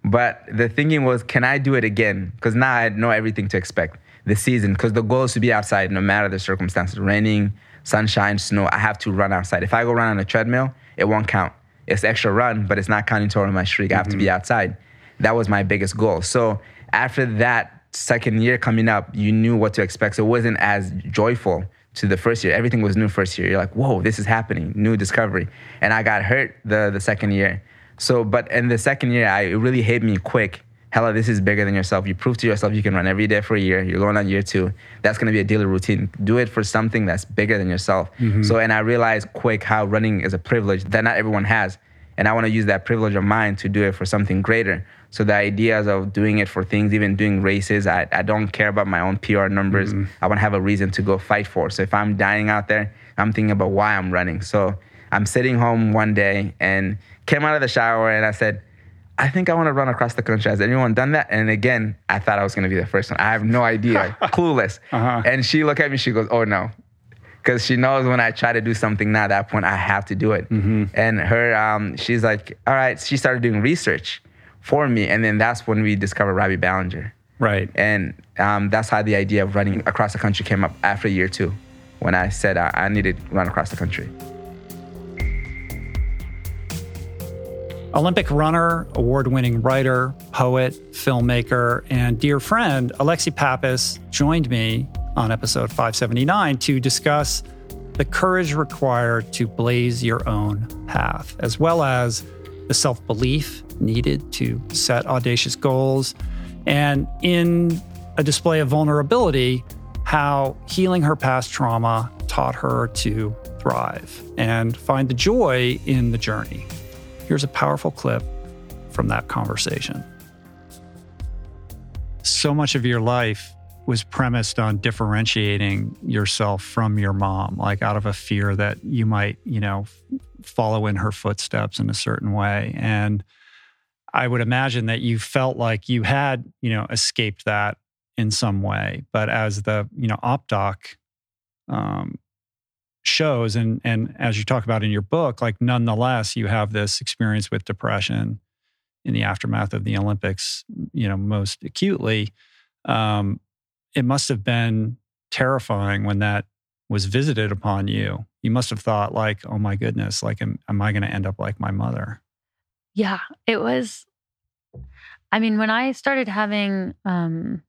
But the thinking was, can I do it again? Because now I know everything to expect. The season, because the goal is to be outside no matter the circumstances raining, sunshine, snow. I have to run outside. If I go run on a treadmill, it won't count. It's extra run, but it's not counting toward my streak. I have to be mm-hmm. outside. That was my biggest goal. So after that second year coming up, you knew what to expect. So it wasn't as joyful to the first year. Everything was new first year. You're like, whoa, this is happening, new discovery. And I got hurt the the second year. So, but in the second year, I, it really hit me quick. Hellah, this is bigger than yourself. You prove to yourself you can run every day for a year. You're going on year two. That's going to be a daily routine. Do it for something that's bigger than yourself. Mm-hmm. So, and I realized quick how running is a privilege that not everyone has. And I want to use that privilege of mine to do it for something greater. So the ideas of doing it for things, even doing races, I, I don't care about my own PR numbers. Mm-hmm. I want to have a reason to go fight for. So if I'm dying out there, I'm thinking about why I'm running. So I'm sitting home one day and came out of the shower and I said, I think I want to run across the country. Has anyone done that? And again, I thought I was going to be the first one. I have no idea, clueless. Uh-huh. And she looked at me, she goes, Oh no, because she knows when I try to do something now, at that point I have to do it. And her, um, she's like, all right. She started doing research for me, and then that's when we discovered Robbie Balenger, Right. and um, that's how the idea of running across the country came up after year two, when I said I, I needed to run across the country. Olympic runner, award winning writer, poet, filmmaker, and dear friend Alexi Pappas joined me on episode 579 to discuss the courage required to blaze your own path, as well as the self belief needed to set audacious goals, and in a display of vulnerability, how healing her past trauma taught her to thrive and find the joy in the journey. Here's a powerful clip from that conversation. So much of your life was premised on differentiating yourself from your mom, like out of a fear that you might, you know, follow in her footsteps in a certain way. And I would imagine that you felt like you had, you know, escaped that in some way. But as the, you know, OpDoc um, shows and and as you talk about in your book like nonetheless you have this experience with depression in the aftermath of the olympics you know most acutely um, it must have been terrifying when that was visited upon you you must have thought like oh my goodness like am, am i going to end up like my mother Yeah, it was. I mean, when I started having, um,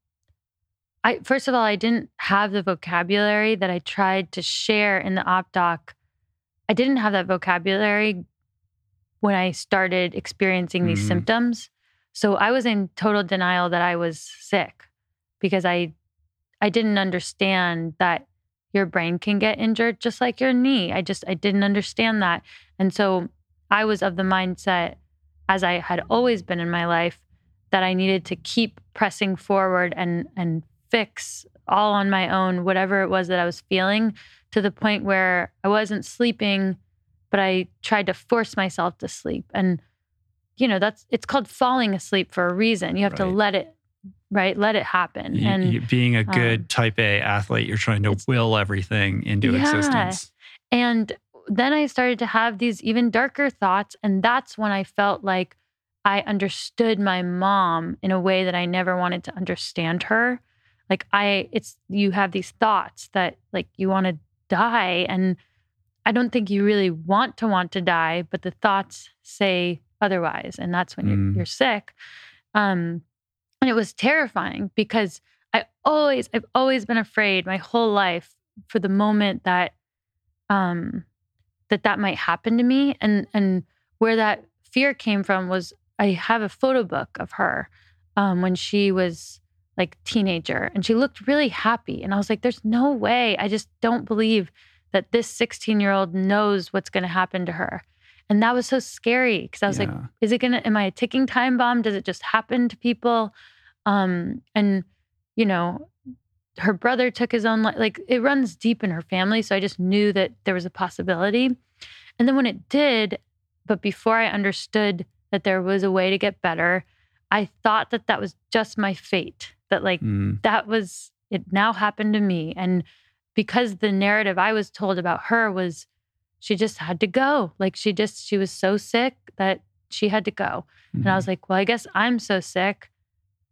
I first of all, I didn't have the vocabulary that I tried to share in the op doc. I didn't have that vocabulary when I started experiencing these Mhm. symptoms. So I was in total denial that I was sick because I I didn't understand that your brain can get injured just like your knee. I just I didn't understand that. And so I was of the mindset as I had always been in my life that I needed to keep pressing forward and and fix all on my own whatever it was that I was feeling to the point where I wasn't sleeping but I tried to force myself to sleep and you know that's it's called falling asleep for a reason you have to let it right let it happen You- and you- being a good um, type a athlete you're trying to will everything into Yeah. existence And then I started to have these even darker thoughts. And that's when I felt like I understood my mom in a way that I never wanted to understand her. Like, I, it's, you have these thoughts that like you want to die. And I don't think you really want to want to die, but the thoughts say otherwise. And that's when Mm. you're, you're sick. Um, and it was terrifying because I always, I've always been afraid my whole life for the moment that um that that might happen to me and and where that fear came from was i have a photo book of her um, when she was like teenager and she looked really happy and i was like there's no way. I just don't believe that this 16 year old knows what's going to happen to her. And that was so scary because i was like is it gonna am i a ticking time bomb? Does it just happen to people? Um and you know her brother took his own life like it runs deep in her family so i just knew that there was a possibility. And then when it did but before i understood that there was a way to get better i thought that that was just my fate that like Mm, that was it now happened to me. And because the narrative i was told about her was she just had to go. Like she just she was so sick that she had to go. And i was like well i guess i'm so sick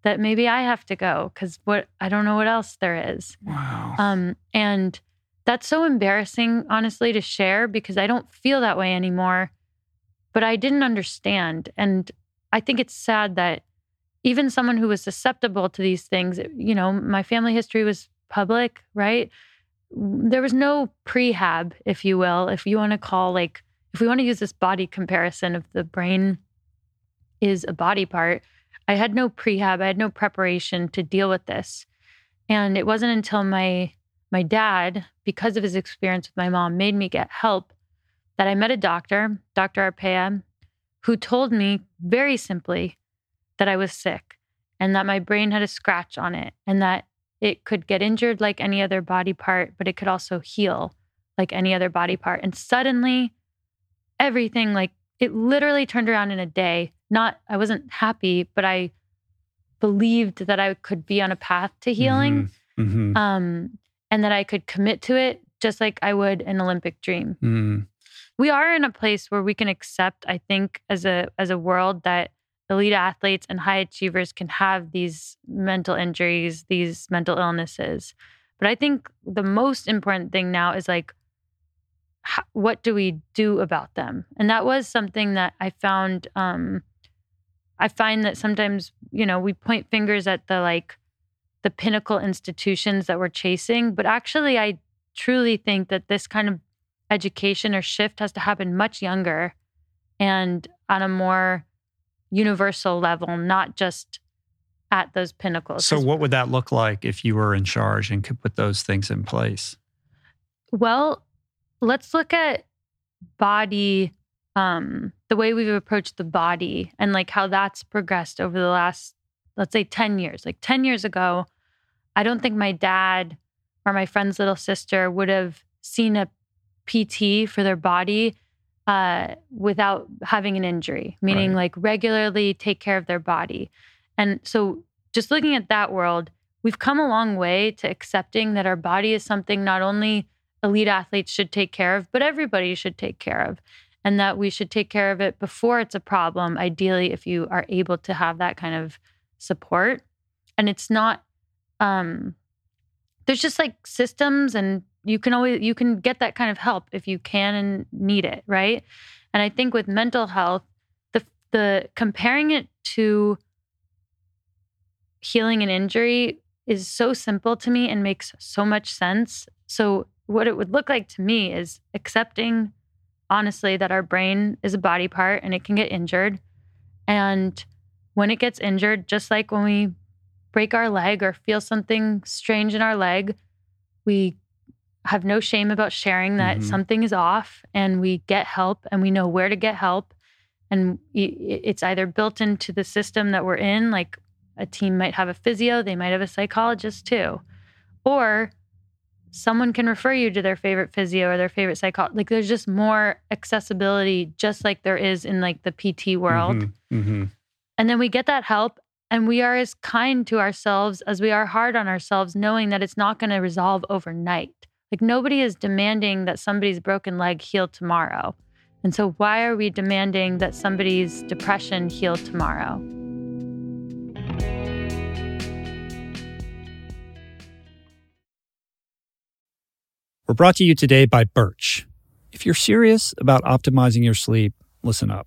that maybe i have to go because what i don't know what else there is. Wow. um and that's so embarrassing honestly to share because i don't feel that way anymore but i didn't understand. And i think it's sad that even someone who was susceptible to these things you know my family history was public right? There was no prehab if you will if you want to call like if we want to use this body comparison of the brain is a body part i had no prehab i had no preparation to deal with this. And it wasn't until my my dad because of his experience with my mom made me get help that i met a doctor dr arpea who told me very simply that i was sick and that my brain had a scratch on it and that it could get injured like any other body part but it could also heal like any other body part and suddenly everything like it literally turned around in a day not i wasn't happy but i believed that i could be on a path to healing Mhm. um, and that I could commit to it just like I would an Olympic dream. Mm. We are in a place where we can accept, I think, as a as a world that elite athletes and high achievers can have these mental injuries, these mental illnesses. But I think the most important thing now is like, what do we do about them? And that was something that I found. Um, I find that sometimes, you know, we point fingers at the like the pinnacle institutions that we're chasing. But actually, I truly think that this kind of education or shift has to happen much younger and on a more universal level, not just at those pinnacles. So, what would that look like if you were in charge and could put those things in place? Well, let's look at body, um, the way we've approached the body and like how that's progressed over the last, let's say, 10 years. Like 10 years ago, I don't think my dad or my friend's little sister would have seen a PT for their body uh, without having an injury, meaning Right. like regularly take care of their body. And so, just looking at that world, we've come a long way to accepting that our body is something not only elite athletes should take care of, but everybody should take care of. And that we should take care of it before it's a problem, ideally, if you are able to have that kind of support. And it's not, um, there's just like systems and you can always you can get that kind of help if you can and need it right? And i think with mental health the the comparing it to healing an injury is so simple to me and makes so much sense. So what it would look like to me is accepting honestly that our brain is a body part and it can get injured. And when it gets injured just like when we break our leg or feel something strange in our leg we have no shame about sharing that Mhm. something is off and we get help and we know where to get help and it's either built into the system that we're in like a team might have a physio they might have a psychologist too or someone can refer you to their favorite physio or their favorite psychologist like there's just more accessibility just like there is in like the pt world Mhm. Mhm. and then we get that help and we are as kind to ourselves as we are hard on ourselves, knowing that it's not going to resolve overnight. Like nobody is demanding that somebody's broken leg heal tomorrow. And so, why are we demanding that somebody's depression heal tomorrow? We're brought to you today by Birch. If you're serious about optimizing your sleep, listen up.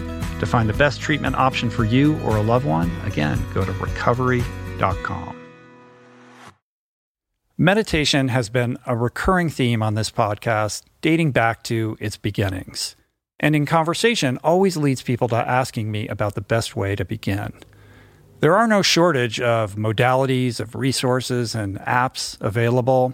To find the best treatment option for you or a loved one, again, go to recovery.com. Meditation has been a recurring theme on this podcast dating back to its beginnings. And in conversation, always leads people to asking me about the best way to begin. There are no shortage of modalities, of resources, and apps available.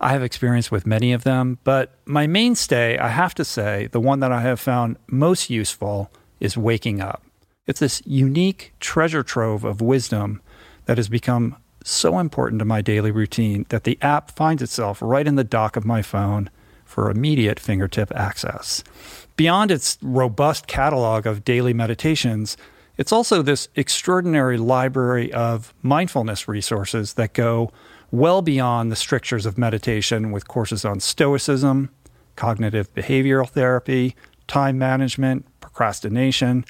I have experience with many of them, but my mainstay, I have to say, the one that I have found most useful is waking up. It's this unique treasure trove of wisdom that has become so important to my daily routine that the app finds itself right in the dock of my phone for immediate fingertip access. Beyond its robust catalog of daily meditations, it's also this extraordinary library of mindfulness resources that go well beyond the strictures of meditation with courses on stoicism, cognitive behavioral therapy, time management, procrastination,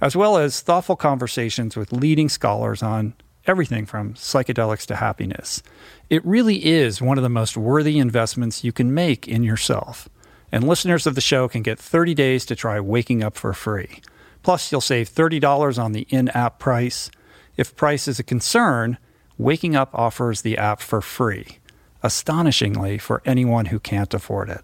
as well as thoughtful conversations with leading scholars on everything from psychedelics to happiness. It really is one of the most worthy investments you can make in yourself. And listeners of the show can get 30 days to try Waking Up for free. Plus, you'll save $30 on the in app price. If price is a concern, Waking Up offers the app for free, astonishingly for anyone who can't afford it.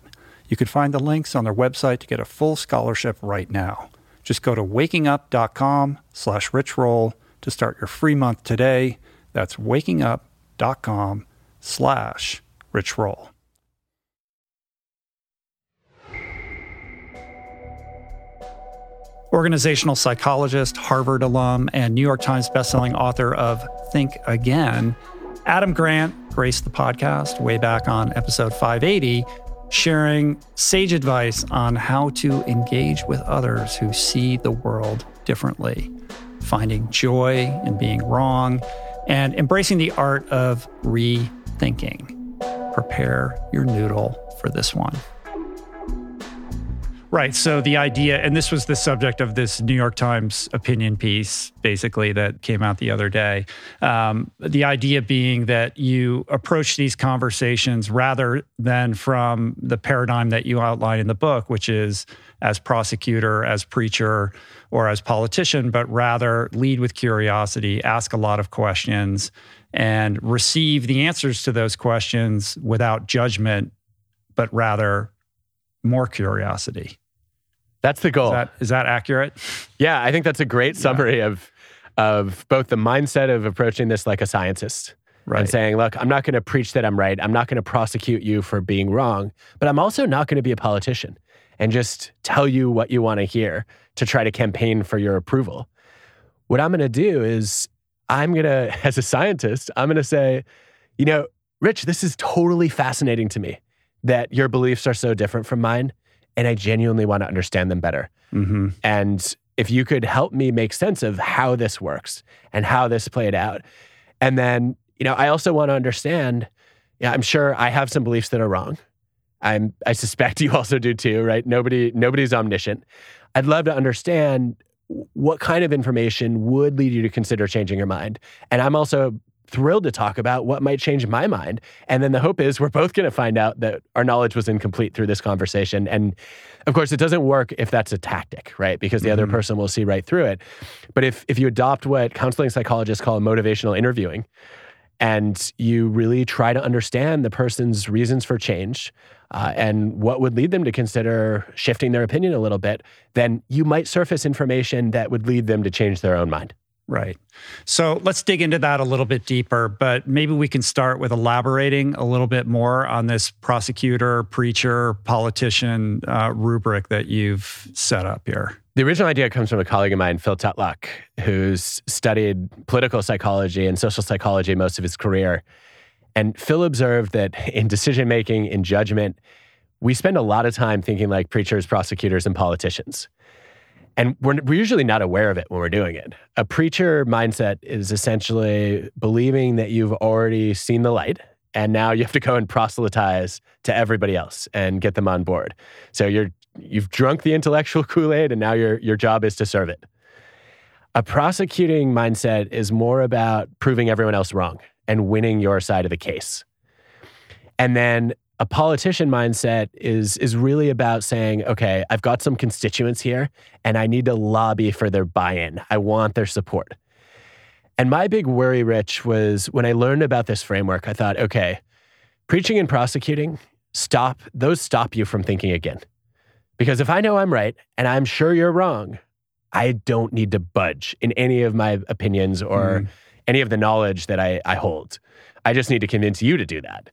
You can find the links on their website to get a full scholarship right now. Just go to wakingup.com slash richroll to start your free month today. That's wakingup.com slash richroll. Organizational psychologist, Harvard alum, and New York Times bestselling author of Think Again, Adam Grant graced the podcast way back on episode 580 sharing sage advice on how to engage with others who see the world differently, finding joy in being wrong, and embracing the art of rethinking. Prepare your noodle for this one. Right. So the idea, and this was the subject of this New York Times opinion piece, basically, that came out the other day. Um, the idea being that you approach these conversations rather than from the paradigm that you outline in the book, which is as prosecutor, as preacher, or as politician, but rather lead with curiosity, ask a lot of questions, and receive the answers to those questions without judgment, but rather more curiosity. That's the goal. Is that, is that accurate? Yeah, I think that's a great summary yeah. of of both the mindset of approaching this like a scientist right. and saying, "Look, I'm not going to preach that I'm right. I'm not going to prosecute you for being wrong, but I'm also not going to be a politician and just tell you what you want to hear to try to campaign for your approval. What I'm going to do is I'm going to as a scientist, I'm going to say, you know, Rich, this is totally fascinating to me that your beliefs are so different from mine and I genuinely want to understand them better. Mm-hmm. And if you could help me make sense of how this works and how this played out. And then, you know, I also want to understand, yeah, I'm sure I have some beliefs that are wrong. I'm I suspect you also do too, right? Nobody nobody's omniscient. I'd love to understand what kind of information would lead you to consider changing your mind. And I'm also thrilled to talk about what might change my mind. And then the hope is we're both going to find out that our knowledge was incomplete through this conversation. And of course, it doesn't work if that's a tactic, right? Because the mm-hmm. other person will see right through it. But if if you adopt what counseling psychologists call motivational interviewing, and you really try to understand the person's reasons for change uh, and what would lead them to consider shifting their opinion a little bit, then you might surface information that would lead them to change their own mind. Right. So let's dig into that a little bit deeper, but maybe we can start with elaborating a little bit more on this prosecutor, preacher, politician uh, rubric that you've set up here. The original idea comes from a colleague of mine, Phil Tetlock, who's studied political psychology and social psychology most of his career. And Phil observed that in decision making, in judgment, we spend a lot of time thinking like preachers, prosecutors, and politicians. And we're, we're usually not aware of it when we're doing it. A preacher mindset is essentially believing that you've already seen the light and now you have to go and proselytize to everybody else and get them on board. So you're you've drunk the intellectual Kool-Aid and now your your job is to serve it. A prosecuting mindset is more about proving everyone else wrong and winning your side of the case. And then a politician mindset is is really about saying, okay, I've got some constituents here and I need to lobby for their buy-in. I want their support. And my big worry, Rich, was when I learned about this framework, I thought, okay, preaching and prosecuting, stop, those stop you from thinking again. Because if I know I'm right and I'm sure you're wrong, I don't need to budge in any of my opinions or mm. any of the knowledge that I, I hold. I just need to convince you to do that.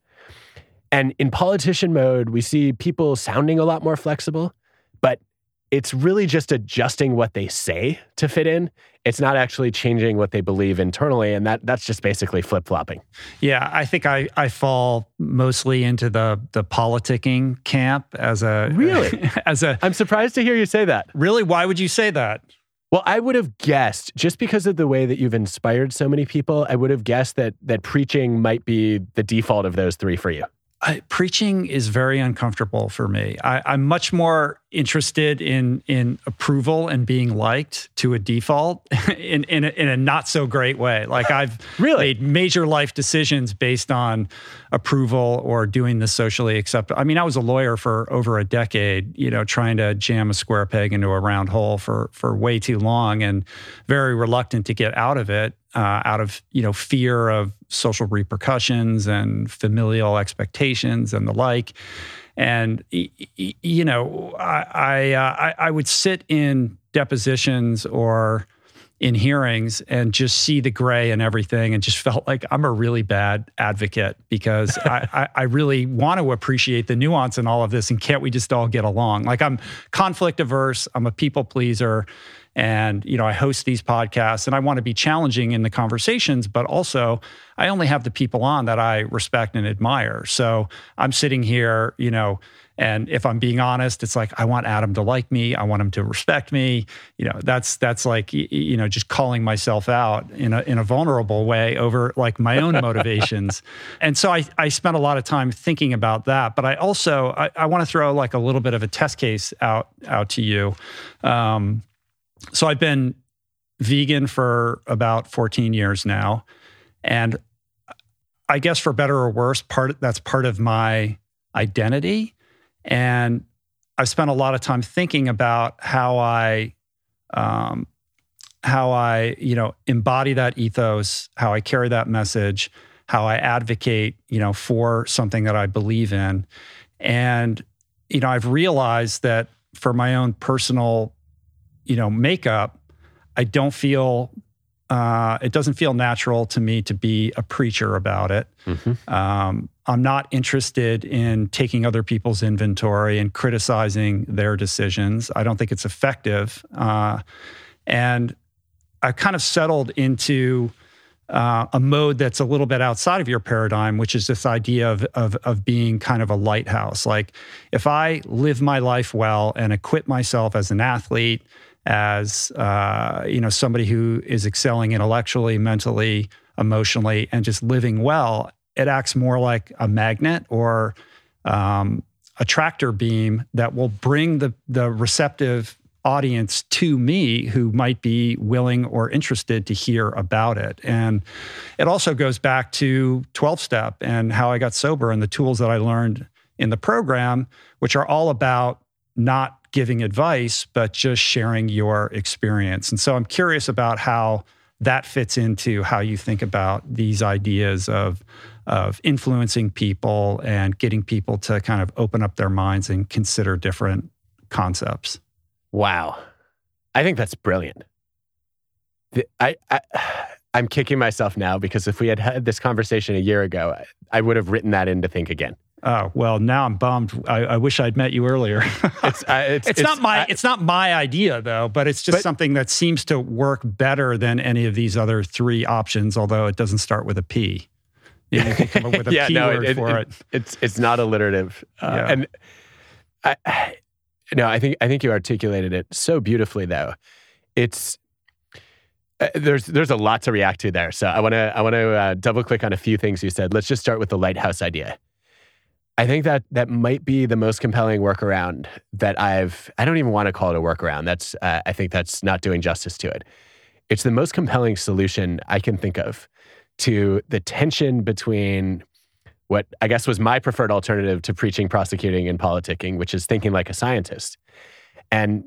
And in politician mode, we see people sounding a lot more flexible, but it's really just adjusting what they say to fit in. It's not actually changing what they believe internally. And that that's just basically flip-flopping. Yeah, I think I, I fall mostly into the the politicking camp as a Really? as a I'm surprised to hear you say that. Really? Why would you say that? Well, I would have guessed just because of the way that you've inspired so many people, I would have guessed that that preaching might be the default of those three for you. I, preaching is very uncomfortable for me. I, am much more interested in in approval and being liked to a default in in a, in a not so great way. Like I've really made major life decisions based on approval or doing the socially acceptable. I mean, I was a lawyer for over a decade, you know, trying to jam a square peg into a round hole for for way too long, and very reluctant to get out of it uh, out of you know fear of social repercussions and familial expectations and the like. And you know, I I, uh, I, I would sit in depositions or in hearings and just see the gray and everything and just felt like I'm a really bad advocate because I, I, I, really want to appreciate the nuance in all of this and can't we just all get along? Like I'm conflict averse, I'm a people pleaser, and you know i host these podcasts and i want to be challenging in the conversations but also i only have the people on that i respect and admire so i'm sitting here you know And if I'm being honest, it's like I want Adam to like me. I want him to respect me. You know, that's that's like you know just calling myself out in a in a vulnerable way over like my own motivations. And so I I spent a lot of time thinking about that. But I also I, I want to throw like a little bit of a test case out out to you. Um, so I've been vegan for about 14 years now, and I guess for better or worse, part that's part of my identity. And I've spent a lot of time thinking about how I, um, how I, you know, embody that ethos, how I carry that message, how I advocate, you know, for something that I believe in. And, you know, I've realized that for my own personal, you know, makeup, I don't feel uh, it doesn't feel natural to me to be a preacher about it. Mm-hmm. Um, I'm not interested in taking other people's inventory and criticizing their decisions. I don't think it's effective. Uh, and I kind of settled into uh, a mode that's a little bit outside of your paradigm, which is this idea of, of, of being kind of a lighthouse. Like if I live my life well and equip myself as an athlete, as uh, you know somebody who is excelling intellectually, mentally, emotionally, and just living well, it acts more like a magnet or um, a tractor beam that will bring the the receptive audience to me who might be willing or interested to hear about it. And it also goes back to 12 step and how I got sober and the tools that I learned in the program, which are all about not giving advice, but just sharing your experience. And so I'm curious about how that fits into how you think about these ideas of of influencing people and getting people to kind of open up their minds and consider different concepts. Wow. I think that's brilliant. The, I, I I'm kicking myself now because if we had had this conversation a year ago, I, I would have written that in to think again. Oh well, now I'm bummed. I, I wish I'd met you earlier. it's, uh, it's, it's, it's, not my I, it's not my idea though, but it's just but, something that seems to work better than any of these other three options. Although it doesn't start with a P. You, you can come up with a yeah, no, it, for it, it, It's it's not alliterative, uh, yeah. and I, no, I think I think you articulated it so beautifully though. It's uh, there's there's a lot to react to there. So I want to I want to uh, double click on a few things you said. Let's just start with the lighthouse idea. I think that that might be the most compelling workaround that I've. I don't even want to call it a workaround. That's uh, I think that's not doing justice to it. It's the most compelling solution I can think of to the tension between what I guess was my preferred alternative to preaching, prosecuting, and politicking, which is thinking like a scientist, and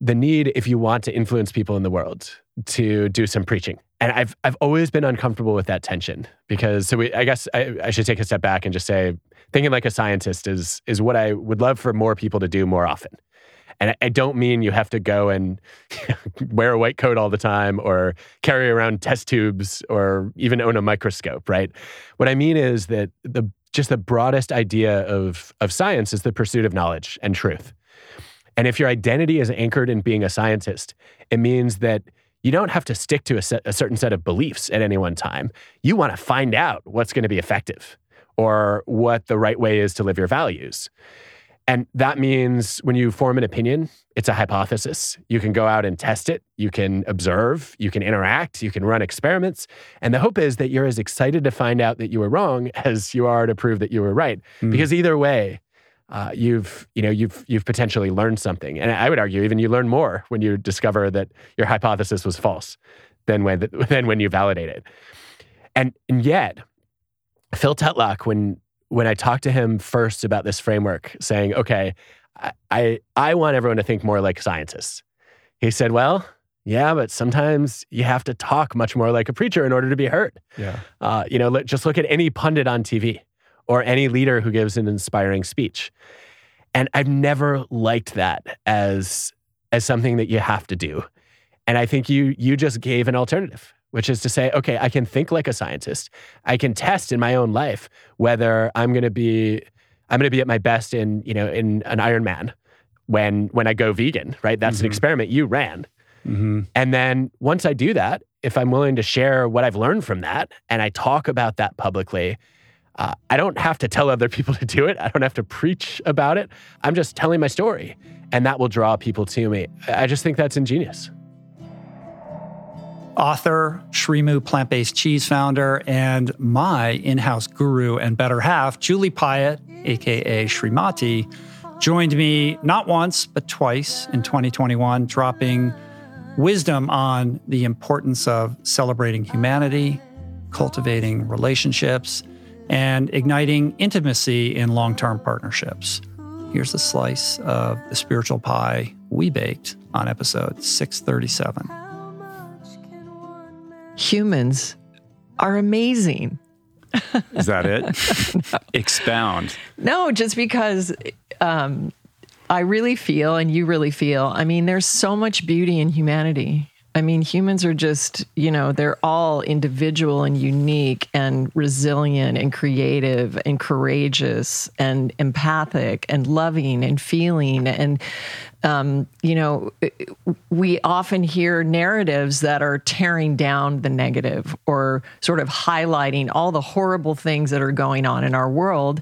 the need, if you want to influence people in the world, to do some preaching. And I've I've always been uncomfortable with that tension because so we, I guess I, I should take a step back and just say thinking like a scientist is is what I would love for more people to do more often. And I don't mean you have to go and wear a white coat all the time or carry around test tubes or even own a microscope, right? What I mean is that the just the broadest idea of of science is the pursuit of knowledge and truth. And if your identity is anchored in being a scientist, it means that you don't have to stick to a, set, a certain set of beliefs at any one time. You want to find out what's going to be effective or what the right way is to live your values. And that means when you form an opinion, it's a hypothesis. You can go out and test it. You can observe. You can interact. You can run experiments. And the hope is that you're as excited to find out that you were wrong as you are to prove that you were right. Mm. Because either way, uh, you've you know you've you've potentially learned something. And I would argue even you learn more when you discover that your hypothesis was false than when than when you validate it. And, and yet, Phil Tetlock, when when I talked to him first about this framework, saying, "Okay, I, I I want everyone to think more like scientists," he said, "Well." Yeah, but sometimes you have to talk much more like a preacher in order to be heard. Yeah, uh, you know, just look at any pundit on TV or any leader who gives an inspiring speech. And I've never liked that as as something that you have to do. And I think you you just gave an alternative which is to say, okay, I can think like a scientist. I can test in my own life whether I'm going to be I'm going to be at my best in, you know, in an Ironman when when I go vegan, right? That's mm-hmm. an experiment you ran. Mm-hmm. And then once I do that, if I'm willing to share what I've learned from that and I talk about that publicly, Uh, I don't have to tell other people to do it. I don't have to preach about it. I'm just telling my story, and that will draw people to me. I just think that's ingenious. Author, SriMu plant based cheese founder, and my in house guru and better half, Julie Piatt, aka SriMati, joined me not once, but twice in 2021, dropping wisdom on the importance of celebrating humanity, cultivating relationships, and igniting intimacy in long term partnerships. Here's a slice of the spiritual pie we baked on episode 637. Humans are amazing. Is that it? Expound. No, just because um, I really feel, and you really feel, I mean, there's so much beauty in humanity. I mean, humans are just, you know, they're all individual and unique and resilient and creative and courageous and empathic and loving and feeling. And, um, you know, we often hear narratives that are tearing down the negative or sort of highlighting all the horrible things that are going on in our world.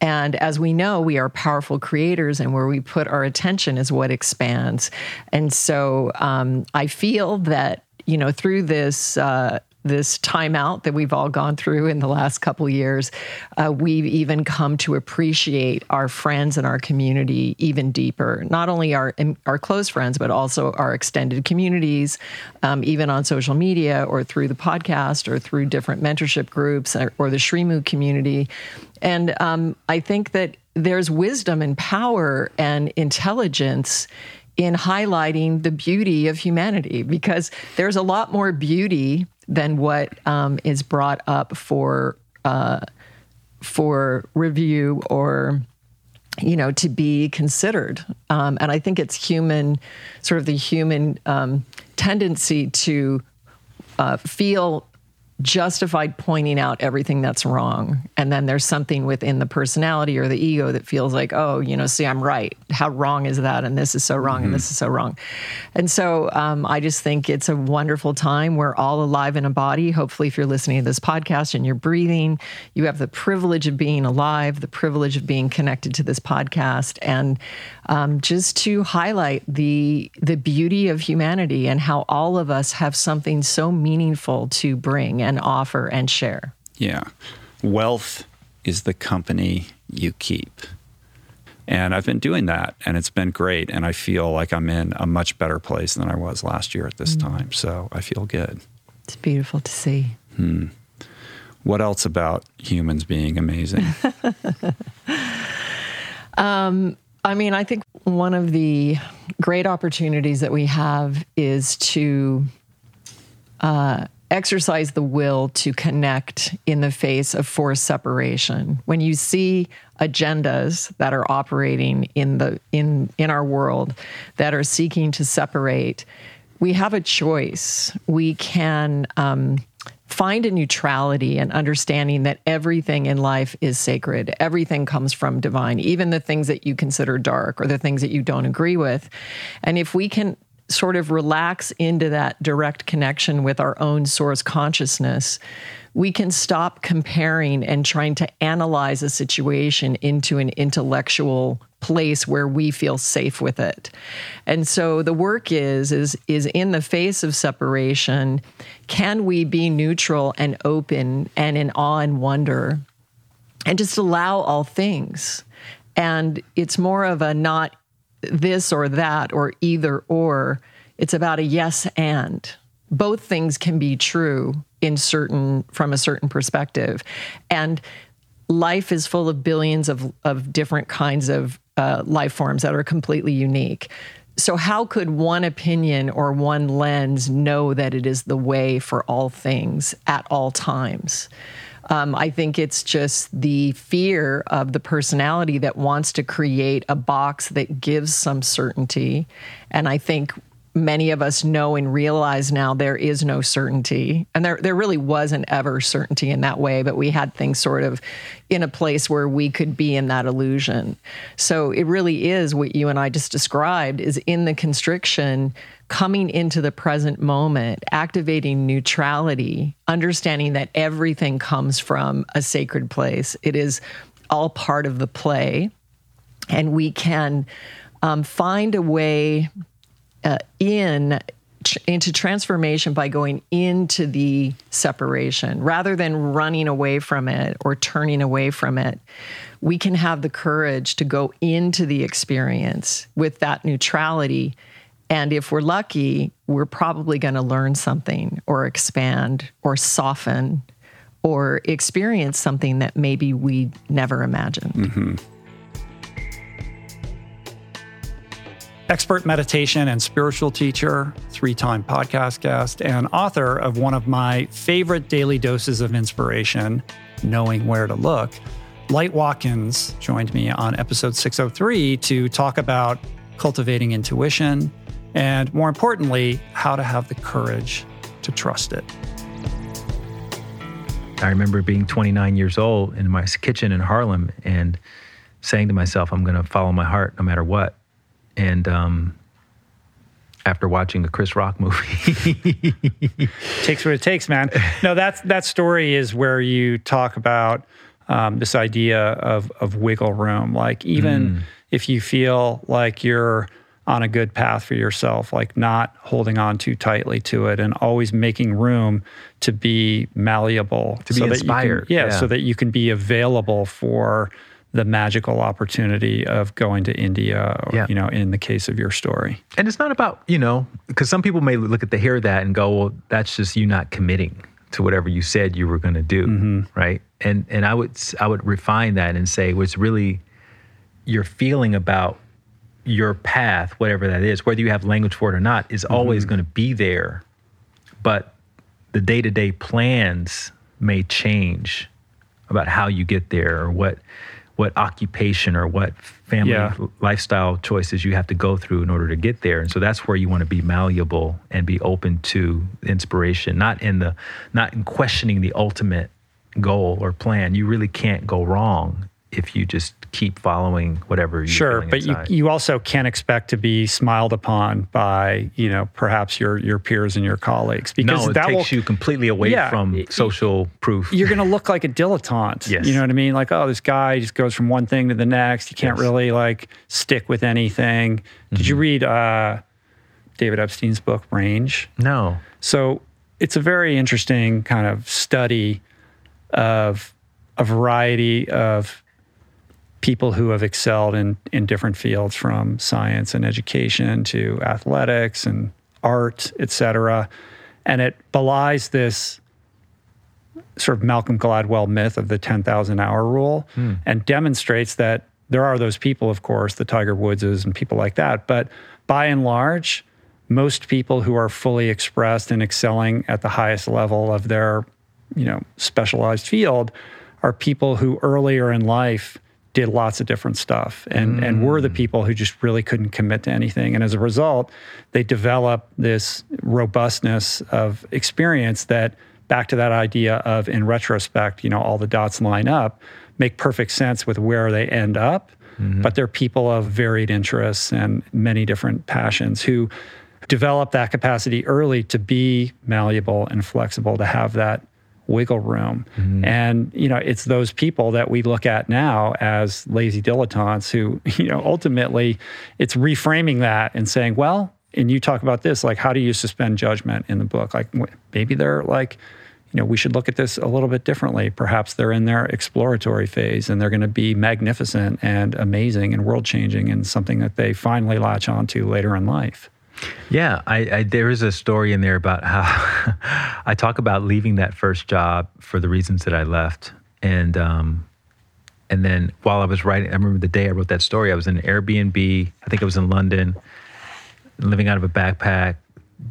And as we know, we are powerful creators, and where we put our attention is what expands. And so um, I feel that, you know, through this, uh, this timeout that we've all gone through in the last couple years, uh, we've even come to appreciate our friends and our community even deeper. Not only our our close friends, but also our extended communities, um, even on social media or through the podcast or through different mentorship groups or, or the SriMu community. And um, I think that there's wisdom and power and intelligence in highlighting the beauty of humanity because there's a lot more beauty than what um, is brought up for uh, for review or you know to be considered. Um, and i think it's human sort of the human um, tendency to uh, feel justified pointing out everything that's wrong. And then there's something within the personality or the ego that feels like, oh, you know, see, I'm right. How wrong is that? And this is so wrong, mm-hmm. and this is so wrong. And so um, I just think it's a wonderful time. We're all alive in a body. Hopefully, if you're listening to this podcast and you're breathing, you have the privilege of being alive, the privilege of being connected to this podcast. And um, just to highlight the the beauty of humanity and how all of us have something so meaningful to bring and offer and share. Yeah, wealth is the company you keep. And I've been doing that and it's been great. And I feel like I'm in a much better place than I was last year at this mm. time. So I feel good. It's beautiful to see. Hmm. What else about humans being amazing? um, I mean, I think one of the great opportunities that we have is to uh, exercise the will to connect in the face of forced separation. When you see agendas that are operating in the in in our world that are seeking to separate, we have a choice. We can um, find a neutrality and understanding that everything in life is sacred. Everything comes from divine, even the things that you consider dark or the things that you don't agree with. And if we can sort of relax into that direct connection with our own source consciousness, we can stop comparing and trying to analyze a situation into an intellectual place where we feel safe with it. And so the work is is is in the face of separation, can we be neutral and open and in awe and wonder and just allow all things? And it's more of a not this or that or either or. It's about a yes and. Both things can be true in certain from a certain perspective. And life is full of billions of, of different kinds of uh, life forms that are completely unique. So, how could one opinion or one lens know that it is the way for all things at all times? Um, I think it's just the fear of the personality that wants to create a box that gives some certainty. And I think many of us know and realize now there is no certainty. And there, there really wasn't ever certainty in that way, but we had things sort of in a place where we could be in that illusion. So it really is what you and I just described is in the constriction, coming into the present moment, activating neutrality, understanding that everything comes from a sacred place. It is all part of the play. And we can um, find a way uh, in into transformation by going into the separation. Rather than running away from it or turning away from it we can have the courage to go into the experience with that neutrality. And if we're lucky we're probably going to learn something or expand or soften or experience something that maybe we never imagined. Mm-hmm. Expert meditation and spiritual teacher, three time podcast guest, and author of one of my favorite daily doses of inspiration, Knowing Where to Look. Light Watkins joined me on episode 603 to talk about cultivating intuition and, more importantly, how to have the courage to trust it. I remember being 29 years old in my kitchen in Harlem and saying to myself, I'm going to follow my heart no matter what and um, after watching a Chris Rock movie, takes what it takes, man. No, that's that story is where you talk about um, this idea of of wiggle room. Like even mm. if you feel like you're on a good path for yourself, like not holding on too tightly to it and always making room to be malleable, to be so inspired. Can, yeah, yeah, so that you can be available for the magical opportunity of going to India, or, yeah. you know, in the case of your story. And it's not about, you know, because some people may look at the hear that and go, well, that's just you not committing to whatever you said you were going to do, mm-hmm. right? And and I would I would refine that and say what's really your feeling about your path, whatever that is, whether you have language for it or not, is mm-hmm. always going to be there. But the day to day plans may change about how you get there or what what occupation or what family yeah. lifestyle choices you have to go through in order to get there and so that's where you want to be malleable and be open to inspiration not in the not in questioning the ultimate goal or plan you really can't go wrong if you just keep following whatever you're sure but you, you also can't expect to be smiled upon by you know perhaps your your peers and your colleagues because no, it that takes will, you completely away yeah, from social proof you're going to look like a dilettante yes. you know what i mean like oh this guy just goes from one thing to the next you can't yes. really like stick with anything mm-hmm. did you mm-hmm. read uh, david epstein's book range no so it's a very interesting kind of study of a variety of people who have excelled in, in different fields from science and education to athletics and art, et cetera. And it belies this sort of Malcolm Gladwell myth of the 10,000 hour rule hmm. and demonstrates that there are those people, of course, the Tiger Woodses and people like that. But by and large, most people who are fully expressed and excelling at the highest level of their, you know, specialized field are people who earlier in life did lots of different stuff and, mm. and were the people who just really couldn't commit to anything. And as a result, they develop this robustness of experience that, back to that idea of in retrospect, you know, all the dots line up, make perfect sense with where they end up. Mm-hmm. But they're people of varied interests and many different passions who develop that capacity early to be malleable and flexible, to have that wiggle room. Mm-hmm. And, you know, it's those people that we look at now as lazy dilettantes who, you know, ultimately it's reframing that and saying, well, and you talk about this, like, how do you suspend judgment in the book? Like, maybe they're like, you know, we should look at this a little bit differently. Perhaps they're in their exploratory phase and they're going to be magnificent and amazing and world changing and something that they finally latch onto later in life. Yeah, I, I, there is a story in there about how I talk about leaving that first job for the reasons that I left, and um, and then while I was writing, I remember the day I wrote that story. I was in an Airbnb. I think I was in London, living out of a backpack.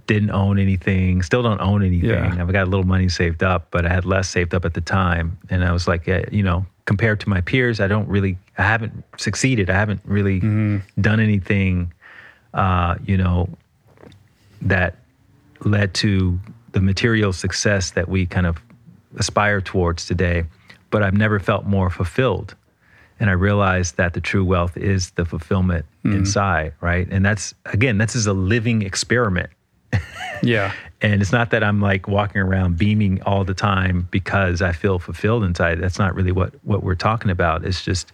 Didn't own anything. Still don't own anything. Yeah. I've got a little money saved up, but I had less saved up at the time, and I was like, you know, compared to my peers, I don't really, I haven't succeeded. I haven't really mm-hmm. done anything uh, you know, that led to the material success that we kind of aspire towards today. But I've never felt more fulfilled. And I realized that the true wealth is the fulfillment inside, right? And that's, again, this is a living experiment. Yeah. And it's not that I'm like walking around beaming all the time because I feel fulfilled inside. That's not really what what we're talking about. It's just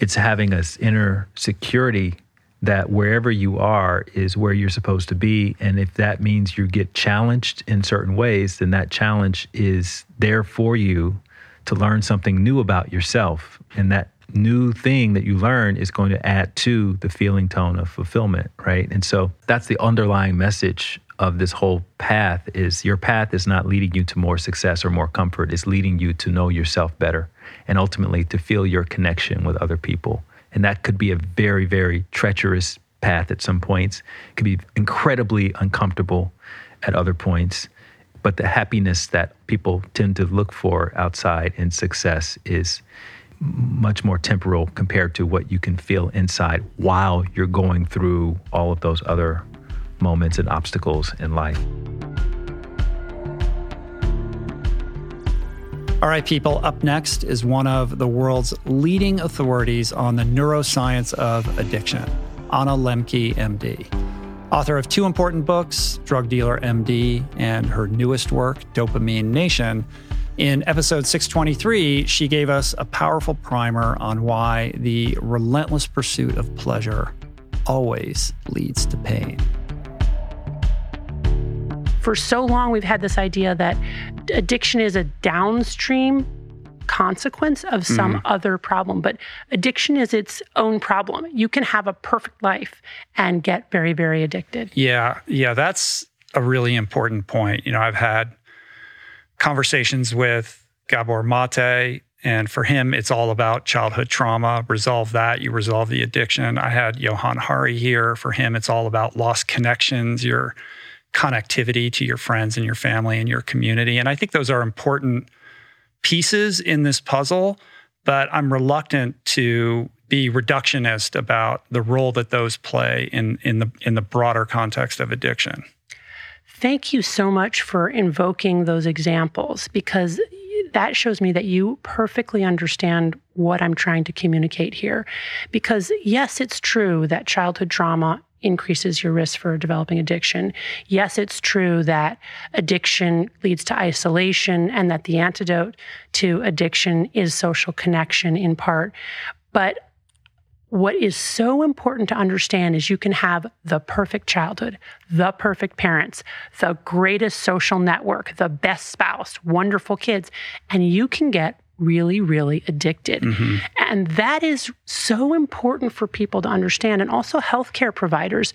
it's having this inner security that wherever you are is where you're supposed to be. And if that means you get challenged in certain ways, then that challenge is there for you to learn something new about yourself. And that new thing that you learn is going to add to the feeling tone of fulfillment, right? And so that's the underlying message of this whole path is your path is not leading you to more success or more comfort it's leading you to know yourself better and ultimately to feel your connection with other people and that could be a very very treacherous path at some points it could be incredibly uncomfortable at other points but the happiness that people tend to look for outside in success is much more temporal compared to what you can feel inside while you're going through all of those other moments and obstacles in life. All right, people, up next is one of the world's leading authorities on the neuroscience of addiction, Anna Lembke, MD. Author of two important books, Drug Dealer MD, and her newest work, Dopamine Nation. In episode 623, she gave us a powerful primer on why the relentless pursuit of pleasure always leads to pain for so long we've had this idea that addiction is a downstream consequence of some mm. other problem but addiction is its own problem. You can have a perfect life and get very very addicted. Yeah yeah that's a really important point. You know i've had conversations with gabor mate and for him it's all about childhood trauma. Resolve that you resolve the addiction. I had johan hari here. For him it's all about lost connections. You're connectivity to your friends and your family and your community. And I think those are important pieces in this puzzle, but I'm reluctant to be reductionist about the role that those play in, in the in the broader context of addiction. Thank you so much for invoking those examples because that shows me that you perfectly understand what I'm trying to communicate here. Because, yes, it's true that childhood trauma increases your risk for developing addiction. Yes, it's true that addiction leads to isolation and that the antidote to addiction is social connection in part. But what is so important to understand is you can have the perfect childhood, the perfect parents, the greatest social network, the best spouse, wonderful kids, and you can get really, really addicted. Mm-hmm. And that is so important for people to understand and also healthcare providers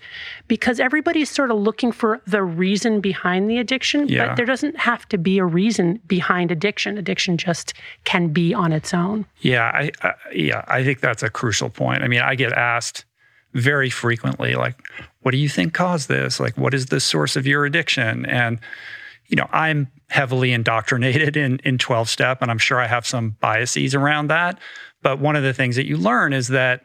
because everybody's sort of looking for the reason behind the addiction, yeah. but there doesn't have to be a reason behind addiction. Addiction just can be on its own. Yeah, I, I yeah, I think that's a crucial point. I mean, I get asked very frequently like what do you think caused this? Like what is the source of your addiction? And you know, I'm heavily indoctrinated in in 12 step and I'm sure I have some biases around that. But one of the things that you learn is that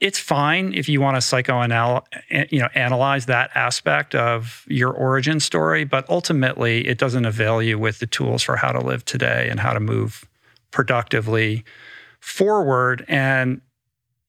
it's fine if you want to psychoanalyze eh, you know analyze that aspect of your origin story, but ultimately it doesn't avail you with the tools for how to live today and how to move productively forward and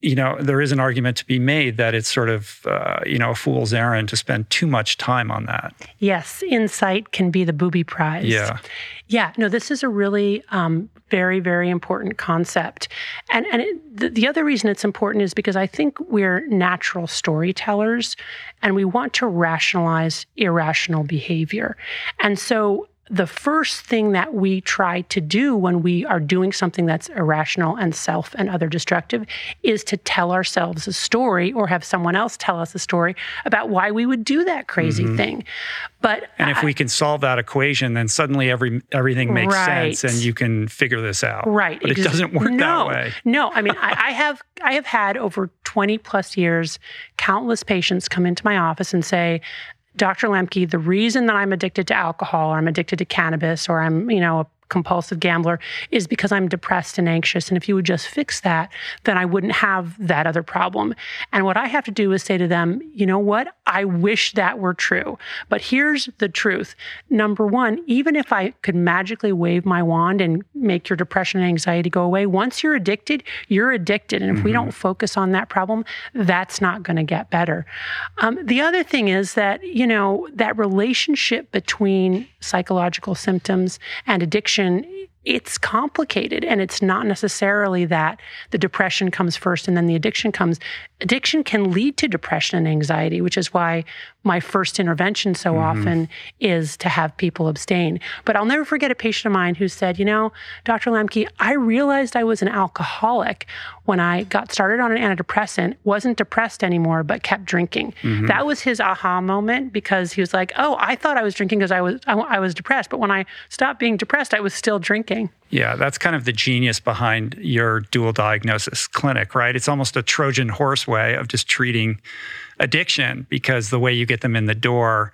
you know, there is an argument to be made that it's sort of, uh, you know, a fool's errand to spend too much time on that. Yes, insight can be the booby prize. Yeah. Yeah, no, this is a really um, very, very important concept. And, and it, the, the other reason it's important is because I think we're natural storytellers and we want to rationalize irrational behavior. And so the first thing that we try to do when we are doing something that's irrational and self and other destructive is to tell ourselves a story or have someone else tell us a story about why we would do that crazy mm-hmm. thing. But and if I, we can solve that equation, then suddenly every everything makes right. sense, and you can figure this out. Right, but it doesn't work no, that way. No, I mean I, I have I have had over twenty plus years, countless patients come into my office and say, Dr. Lembke, the reason that I'm addicted to alcohol or I'm addicted to cannabis or I'm, you know, compulsive gambler is because I'm depressed and anxious. And if you would just fix that, then I wouldn't have that other problem. And what I have to do is say to them, you know what? I wish that were true. But here's the truth. Number one, even if I could magically wave my wand and make your depression and anxiety go away, once you're addicted, you're addicted. And if mm-hmm. we don't focus on that problem, that's not going to get better. Um, the other thing is that, you know, that relationship between psychological symptoms and addiction it's complicated and it's not necessarily that the depression comes first and then the addiction comes addiction can lead to depression and anxiety which is why my first intervention so mm-hmm. often is to have people abstain but i'll never forget a patient of mine who said you know dr lembke i realized i was an alcoholic when i got started on an antidepressant wasn't depressed anymore but kept drinking mm-hmm. that was his aha moment because he was like oh i thought i was drinking because I was I, I was depressed but when i stopped being depressed i was still drinking yeah, that's kind of the genius behind your dual diagnosis clinic, right? It's almost a Trojan horse way of just treating addiction because the way you get them in the door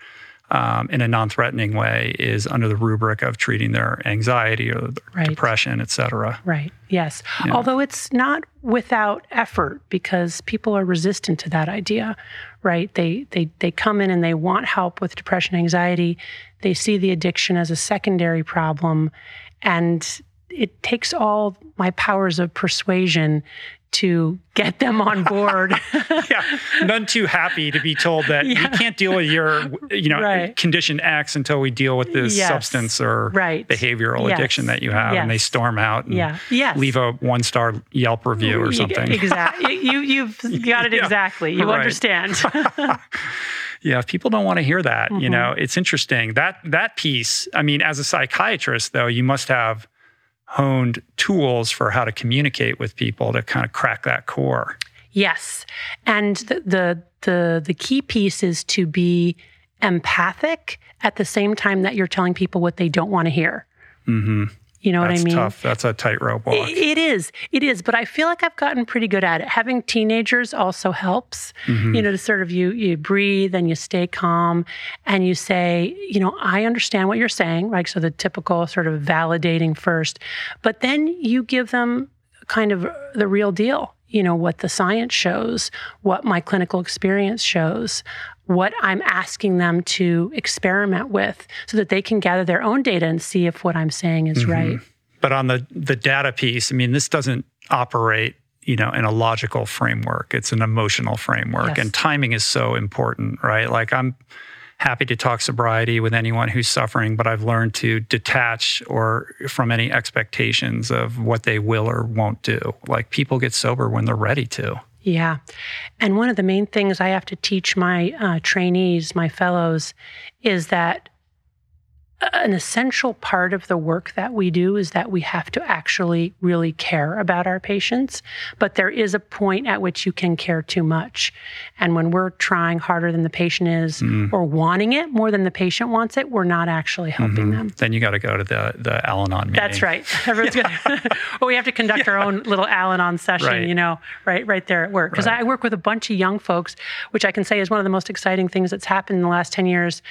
um, in a non-threatening way is under the rubric of treating their anxiety or right. depression, et cetera. Right. Yes. Yeah. Although it's not without effort because people are resistant to that idea, right? They they they come in and they want help with depression, anxiety. They see the addiction as a secondary problem, and it takes all my powers of persuasion to get them on board. yeah, none too happy to be told that yeah. you can't deal with your, you know, right. condition X until we deal with this yes. substance or right. behavioral yes. addiction that you have, yes. and they storm out and yeah. yes. leave a one star Yelp review or something. Exactly, you you've got it exactly. You right. understand. yeah, people don't want to hear that. Mm-hmm. You know, it's interesting that that piece. I mean, as a psychiatrist, though, you must have honed tools for how to communicate with people to kind of crack that core. Yes, and the the the, the key piece is to be empathic at the same time that you're telling people what they don't want to hear. Mm-hmm. You know That's what I mean? That's tough. That's a tightrope walk. It, it is. It is. But I feel like I've gotten pretty good at it. Having teenagers also helps. Mm-hmm. You know, to sort of you you breathe and you stay calm and you say, you know, I understand what you're saying. Like so, the typical sort of validating first, but then you give them kind of the real deal. You know what the science shows, what my clinical experience shows, what I'm asking them to experiment with so that they can gather their own data and see if what I'm saying is mm-hmm. right. But on the the data piece, I mean, this doesn't operate, you know, in a logical framework. It's an emotional framework, yes. and timing is so important, right? Like I'm happy to talk sobriety with anyone who's suffering, but I've learned to detach or from any expectations of what they will or won't do. Like people get sober when they're ready to. Yeah. And one of the main things I have to teach my uh, trainees, my fellows, is that an essential part of the work that we do is that we have to actually really care about our patients. But there is a point at which you can care too much. And when we're trying harder than the patient is mm. or wanting it more than the patient wants it, we're not actually helping mm-hmm. them. Then you got to go to the, the Al Anon meeting. That's right. Everyone's yeah. going well, we have to conduct yeah. our own little Al Anon session, right. you know, right, right there at work. Because right. I work with a bunch of young folks, which I can say is one of the most exciting things that's happened in the last 10 years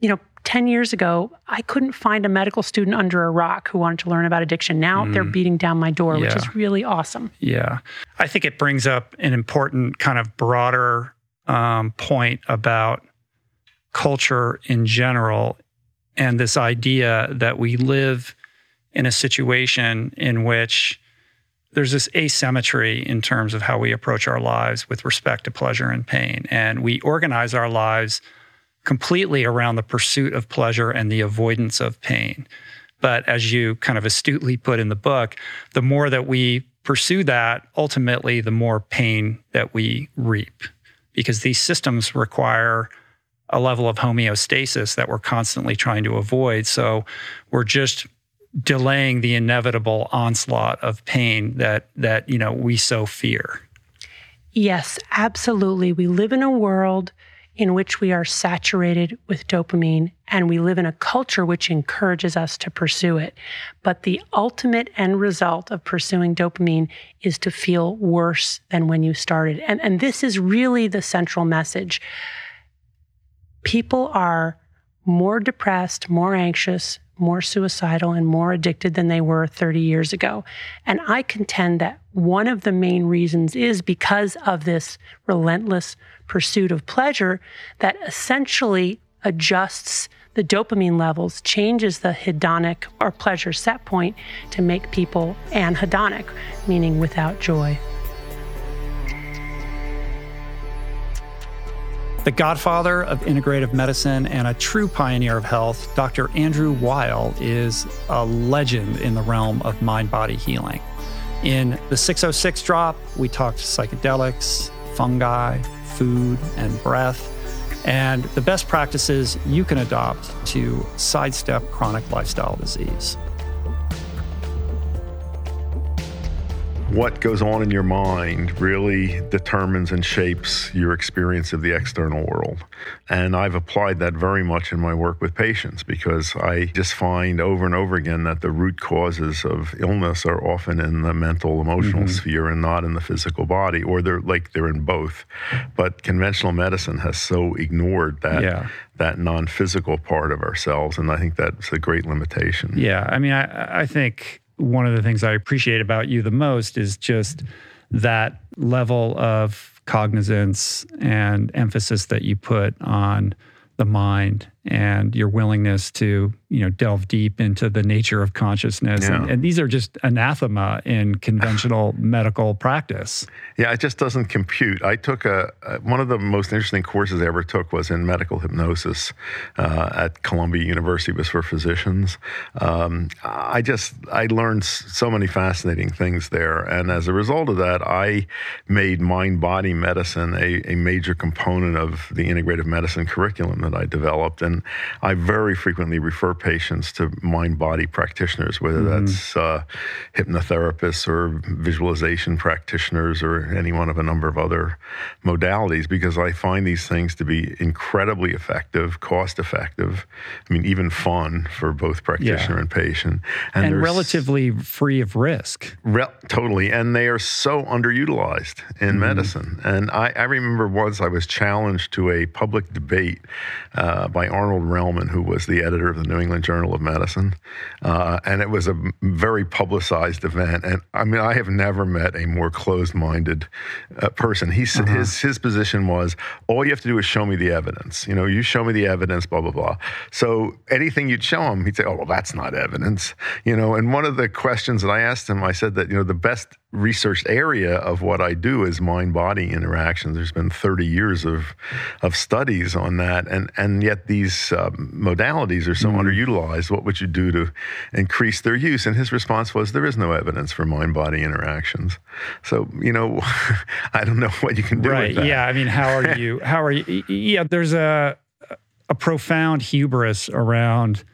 you know, 10 years ago, I couldn't find a medical student under a rock who wanted to learn about addiction. Now mm. they're beating down my door, yeah. which is really awesome. Yeah. I think it brings up an important kind of broader um, point about culture in general and this idea that we live in a situation in which there's this asymmetry in terms of how we approach our lives with respect to pleasure and pain. And we organize our lives completely around the pursuit of pleasure and the avoidance of pain. But as you kind of astutely put in the book, the more that we pursue that, ultimately, the more pain that we reap. Because these systems require a level of homeostasis that we're constantly trying to avoid. So we're just delaying the inevitable onslaught of pain that that you know we so fear. Yes, absolutely. We live in a world in which we are saturated with dopamine and we live in a culture which encourages us to pursue it. But the ultimate end result of pursuing dopamine is to feel worse than when you started. And, and this is really the central message. People are more depressed, more anxious, more suicidal, and more addicted than they were 30 years ago. And I contend that one of the main reasons is because of this relentless pursuit of pleasure that essentially adjusts the dopamine levels, changes the hedonic or pleasure set point to make people anhedonic, meaning without joy. The godfather of integrative medicine and a true pioneer of health, Dr. Andrew Weil is a legend in the realm of mind body healing. In the 606 drop, we talked psychedelics, fungi, food, and breath, and the best practices you can adopt to sidestep chronic lifestyle disease. What goes on in your mind really determines and shapes your experience of the external world. And I've applied that very much in my work with patients because I just find over and over again that the root causes of illness are often in the mental emotional mm-hmm. sphere and not in the physical body or they're like they're in both. But conventional medicine has so ignored that yeah. that non-physical part of ourselves and I think that's a great limitation. Yeah, I mean I I think one of the things I appreciate about you the most is just that level of cognizance and emphasis that you put on the mind and your willingness to you know delve deep into the nature of consciousness. Yeah. and, and, these are just anathema in conventional medical practice. Yeah it just doesn't compute. I took a, a, one of the most interesting courses i ever took was in medical hypnosis uh, at columbia university it was for physicians. Um, i just i learned so many fascinating things there. And as a result of that i made mind body medicine a, a major component of the integrative medicine curriculum that i developed. And I very frequently refer patients to mind body practitioners, whether mm-hmm. that's uh, hypnotherapists or visualization practitioners or any one of a number of other modalities, because I find these things to be incredibly effective, cost effective, I mean, even fun for both practitioner yeah. and patient. And, and relatively free of risk. Re- totally. And they are so underutilized in mm-hmm. medicine. And I, I, remember once I was challenged to a public debate uh, by Arnold. Relman, who was the editor of the New England Journal of Medicine. Uh, and it was a very publicized event. And I mean, I have never met a more closed minded uh, person. He, uh-huh. his, his position was all you have to do is show me the evidence. You know, you show me the evidence, blah, blah, blah. So anything you'd show him, he'd say, oh, well, that's not evidence. You know, and one of the questions that I asked him, I said that, you know, the best researched area of what I do is mind body interactions. There's been 30 years of of studies on that, and and yet these um, modalities are so mm. underutilized. What would you do to increase their use? And his response was, there is no evidence for mind body interactions. So you know, I don't know what you can do. Right? Yeah. I mean, how are you? How are you? Yeah. There's a a profound hubris around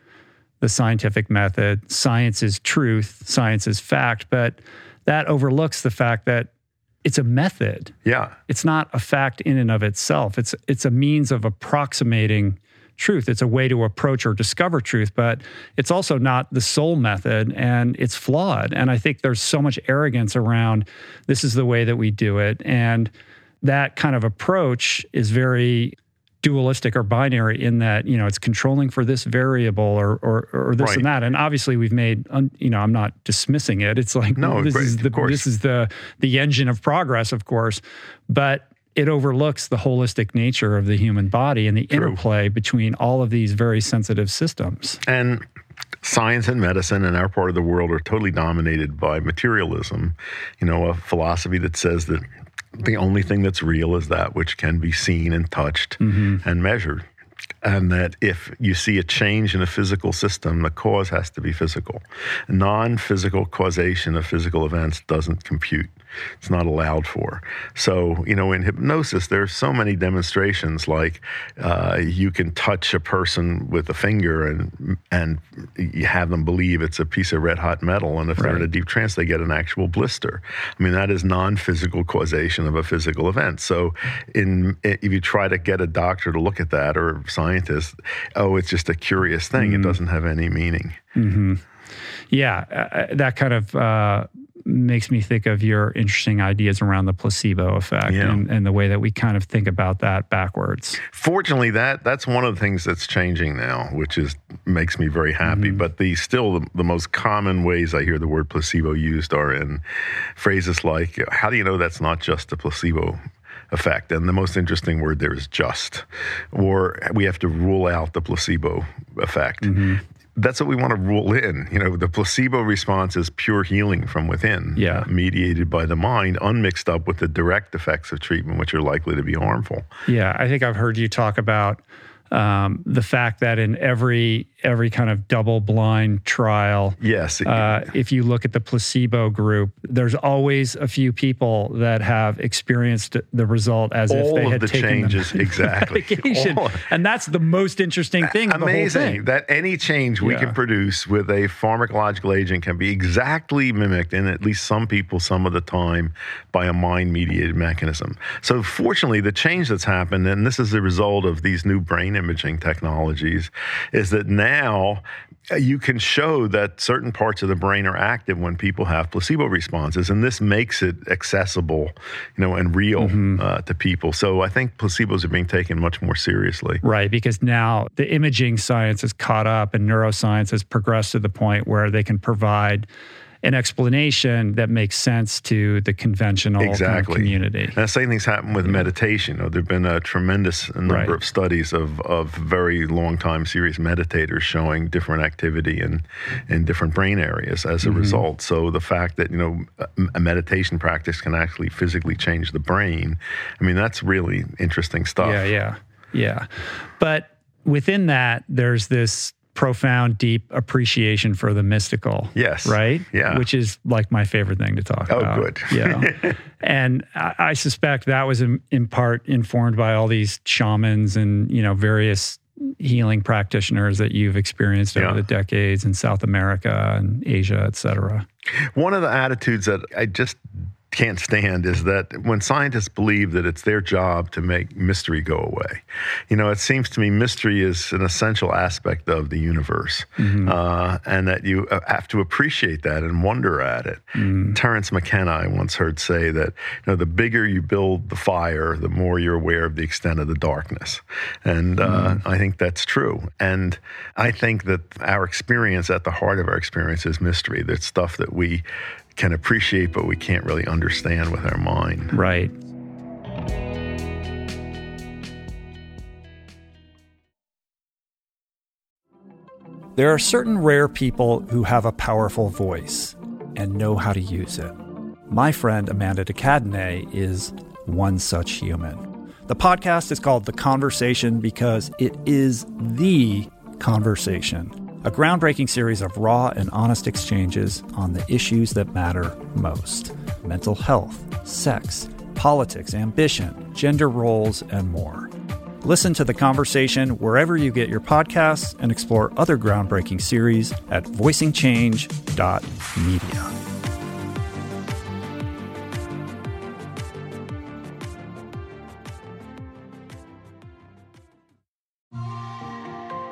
the scientific method. Science is truth. Science is fact, but that overlooks the fact that it's a method. Yeah. It's not a fact in and of itself. It's it's a means of approximating truth. It's a way to approach or discover truth, but it's also not the sole method and it's flawed. And I think there's so much arrogance around this is the way that we do it and that kind of approach is very dualistic or binary in that you know it's controlling for this variable or or, or this right. and that. And obviously we've made un, you know I'm not dismissing it. It's like no this great, is the this is the the engine of progress of course. But it overlooks the holistic nature of the human body and the True. interplay between all of these very sensitive systems. And science and medicine in our part of the world are totally dominated by materialism. You know a philosophy that says that the only thing that's real is that which can be seen and touched mm-hmm. and measured. And that if you see a change in a physical system, the cause has to be physical. Non physical causation of physical events doesn't compute. It's not allowed for. So, you know, in hypnosis, there's so many demonstrations like uh, you can touch a person with a finger and and you have them believe it's a piece of red hot metal, and if right. they're in a deep trance, they get an actual blister. I mean, that is non-physical causation of a physical event. So, in if you try to get a doctor to look at that or a scientist, oh, it's just a curious thing. Mm-hmm. It doesn't have any meaning. Mm-hmm. Yeah, uh, uh that kind of. Uh, makes me think of your interesting ideas around the placebo effect Yeah. and, and the way that we kind of think about that backwards. Fortunately, that that's one of the things that's changing now, which is makes me very happy. Mm-hmm. But the still the, the most common ways I hear the word placebo used are in phrases like, "How do you know that's not just a placebo?" effect and the most interesting word there is just or we have to rule out the placebo effect mm-hmm. That's what we want to rule in you know the placebo response is pure healing from within Yeah. mediated by the mind unmixed up with the direct effects of treatment which are likely to be harmful Yeah, I think I've heard you talk about um, the fact that in every every kind of double blind trial, yes uh, if you look at the placebo group, there's always a few people that have experienced the result as if they had the taken changes the exactly medication, All- and that's the most interesting thing. of the whole amazing thing. that any change we Yeah. can produce with a pharmacological agent can be exactly mimicked in at least some people some of the time by a mind mediated mechanism so fortunately the change that's happened and this is the result of these new brain imaging technologies is that now uh, you can show that certain parts of the brain are active when people have placebo responses and this makes it accessible you know and real Mm-hmm. uh, to people so i think placebos are being taken much more seriously Right, because now the imaging science has caught up and neuroscience has progressed to the point where they can provide an explanation that makes sense to the conventional kind of exactly community. And the same things happen with meditation. You know, there've been a tremendous number Right. of studies of of very long time serious meditators showing different activity in in different brain areas as a Mm-hmm. result. So the fact that you know a meditation practice can actually physically change the brain, I mean that's really interesting stuff. Yeah, yeah, yeah. But within that, there's this profound, deep appreciation for the mystical. Yes. Right? Yeah. Which is like my favorite thing to talk Oh, about. Oh, good. Yeah. and I, I suspect that was in, in part informed by all these shamans and, you know, various healing practitioners that you've experienced over Yeah. the decades in South America and Asia, et cetera. One of the attitudes that I just can't stand is that when scientists believe that it's their job to make mystery go away. You know, it seems to me mystery is an essential aspect of the universe, uh, and that you uh, have to appreciate that and wonder at it. Terence McKenna, I once heard say that you know the bigger you build the fire, the more you're aware of the extent of the darkness, and uh, I think that's true. And I think that our experience, at the heart of our experience, is mystery. That's stuff that we can appreciate, but we can't really understand with our mind. Right. There are certain rare people who have a powerful voice and know how to use it. My friend Amanda DeCadenet is one such human. The podcast is called The Conversation because it is the conversation, a groundbreaking series of raw and honest exchanges on the issues that matter most mental health, sex, politics, ambition, gender roles, and more. Listen to the conversation wherever you get your podcasts and explore other groundbreaking series at voicingchange.media.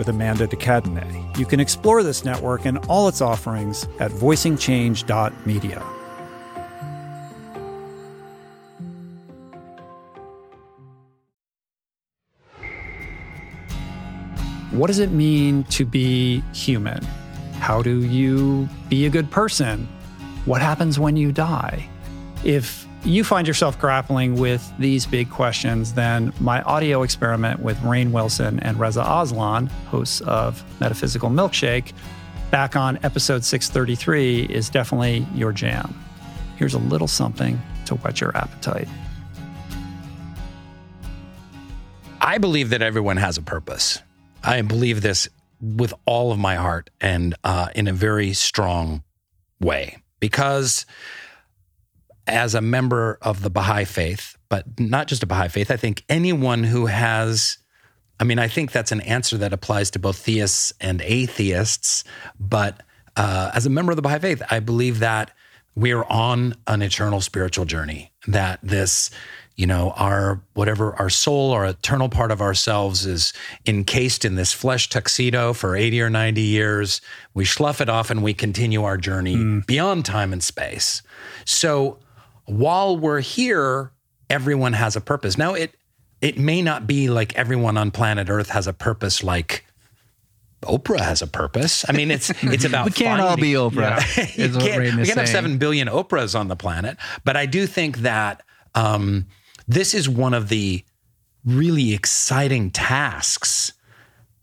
with Amanda DeCadenet. You can explore this network and all its offerings at voicingchange.media. What does it mean to be human? How do you be a good person? What happens when you die? If you find yourself grappling with these big questions, then my audio experiment with Rainn Wilson and Reza Aslan, hosts of Metaphysical Milkshake, back on episode 633 is definitely your jam. Here's a little something to whet your appetite. I believe that everyone has a purpose. I believe this with all of my heart and uh, in a very strong way because as a member of the Baha'i faith, but not just a Baha'i faith. I think anyone who has, I mean, I think that's an answer that applies to both theists and atheists. But uh, as a member of the Baha'i faith, I believe that we're on an eternal spiritual journey, that this you know our whatever our soul our eternal part of ourselves is encased in this flesh tuxedo for 80 or 90 years we slough it off and we continue our journey mm. beyond time and space so while we're here everyone has a purpose now it it may not be like everyone on planet earth has a purpose like Oprah has a purpose. I mean, it's it's about. we can't finding, all be Oprah. Yeah. we can't have seven billion Oprahs on the planet, but I do think that um, this is one of the really exciting tasks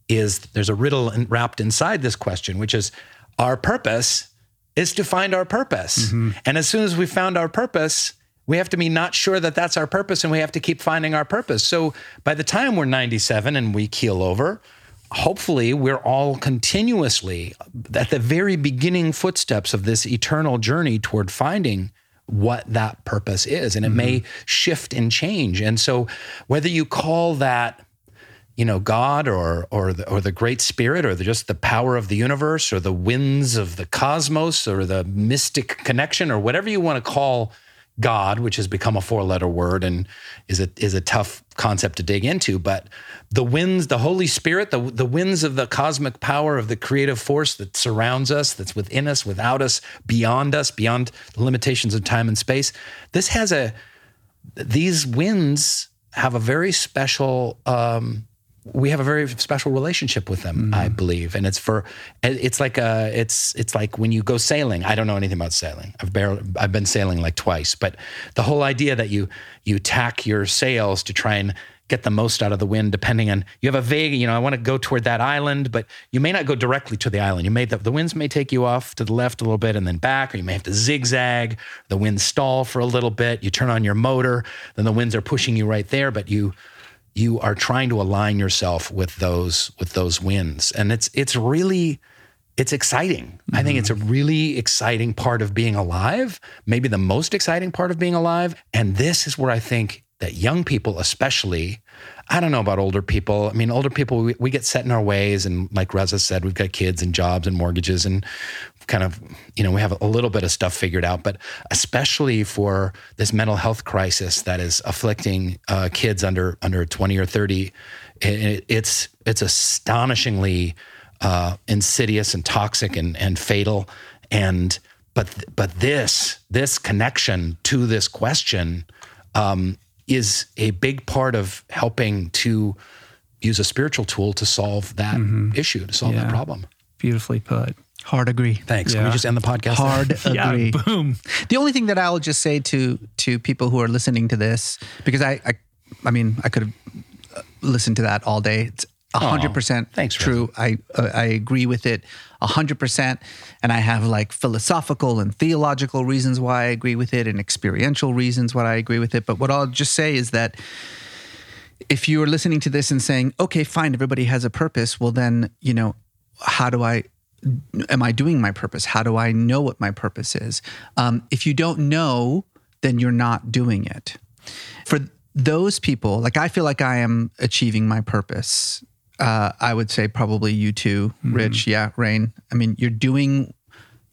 is there's a riddle wrapped inside this question which is our purpose is to find our purpose mm-hmm. and as soon as we found our purpose we have to be not sure that that's our purpose and we have to keep finding our purpose so by the time we're 97 and we keel over hopefully we're all continuously at the very beginning footsteps of this eternal journey toward finding what that purpose is and it mm-hmm. may shift and change and so whether you call that you know god or or the, or the great spirit or the, just the power of the universe or the winds of the cosmos or the mystic connection or whatever you want to call God, which has become a four letter word and is a, is a tough concept to dig into. But the winds, the Holy Spirit, the, the winds of the cosmic power of the creative force that surrounds us, that's within us, without us, beyond us, beyond the limitations of time and space. This has a, these winds have a very special um, we have a very special relationship with them, mm. I believe, and it's for it's like a it's it's like when you go sailing. I don't know anything about sailing. I've barely I've been sailing like twice, but the whole idea that you you tack your sails to try and get the most out of the wind, depending on you have a vague, you know, I want to go toward that island, but you may not go directly to the island. You may the, the winds may take you off to the left a little bit and then back, or you may have to zigzag. The winds stall for a little bit. You turn on your motor, then the winds are pushing you right there, but you you are trying to align yourself with those with those winds and it's it's really it's exciting mm-hmm. i think it's a mm-hmm. really exciting part of being alive maybe the most exciting part of being alive and this is where i think that young people especially i don't know about older people i mean older people we, we get set in our ways and like reza said we've got kids and jobs and mortgages and kind of, you know, we have a little bit of stuff figured out, but especially for this mental health crisis that is afflicting uh, kids under under 20 or 30, it, it's it's astonishingly uh, insidious and toxic and and fatal. And but but this this connection to this question um, is a big part of helping to use a spiritual tool to solve that mm-hmm. issue, to solve yeah. that problem. Beautifully put. Hard agree. Thanks. Yeah. Can we just end the podcast? Hard agree. Yeah, boom. The only thing that I'll just say to to people who are listening to this, because I I, I mean I could have uh, listened to that all day. It's hundred percent thanks true. I uh, I agree with it hundred percent, and I have like philosophical and theological reasons why I agree with it, and experiential reasons why I agree with it. But what I'll just say is that if you are listening to this and saying, "Okay, fine, everybody has a purpose," well, then you know, how do I am I doing my purpose? How do I know what my purpose is? Um, if you don't know, then you're not doing it. For those people, like I feel like I am achieving my purpose. Uh, I would say probably you too, mm-hmm. Rich. Mm-hmm. Yeah, Rainn. I mean, you're doing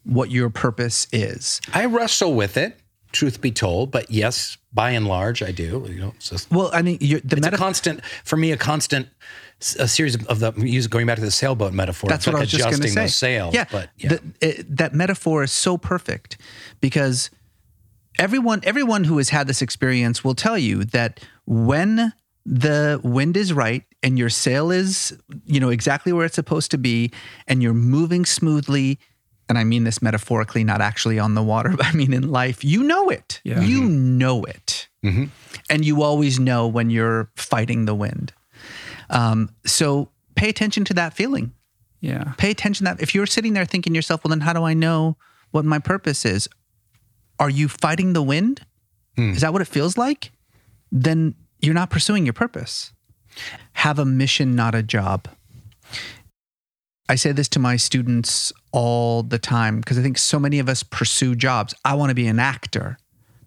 what your purpose is. I wrestle with it, truth be told, but yes, by and large, I do. You know, just, well, I mean, the it's a constant for me, a constant a series of the use going back to the sailboat metaphor. That's what like I was just going to say. sails, yeah, but yeah. The, it, that metaphor is so perfect because everyone everyone who has had this experience will tell you that when the wind is right and your sail is you know exactly where it's supposed to be and you're moving smoothly and I mean this metaphorically, not actually on the water, but I mean in life, you know it. Yeah. You mm-hmm. know it. Mm-hmm. And you always know when you're fighting the wind. Um, so pay attention to that feeling. Yeah. Pay attention that if you're sitting there thinking to yourself, well, then how do I know what my purpose is? Are you fighting the wind? Hmm. Is that what it feels like? Then you're not pursuing your purpose. Have a mission, not a job. I say this to my students all the time because I think so many of us pursue jobs. I want to be an actor.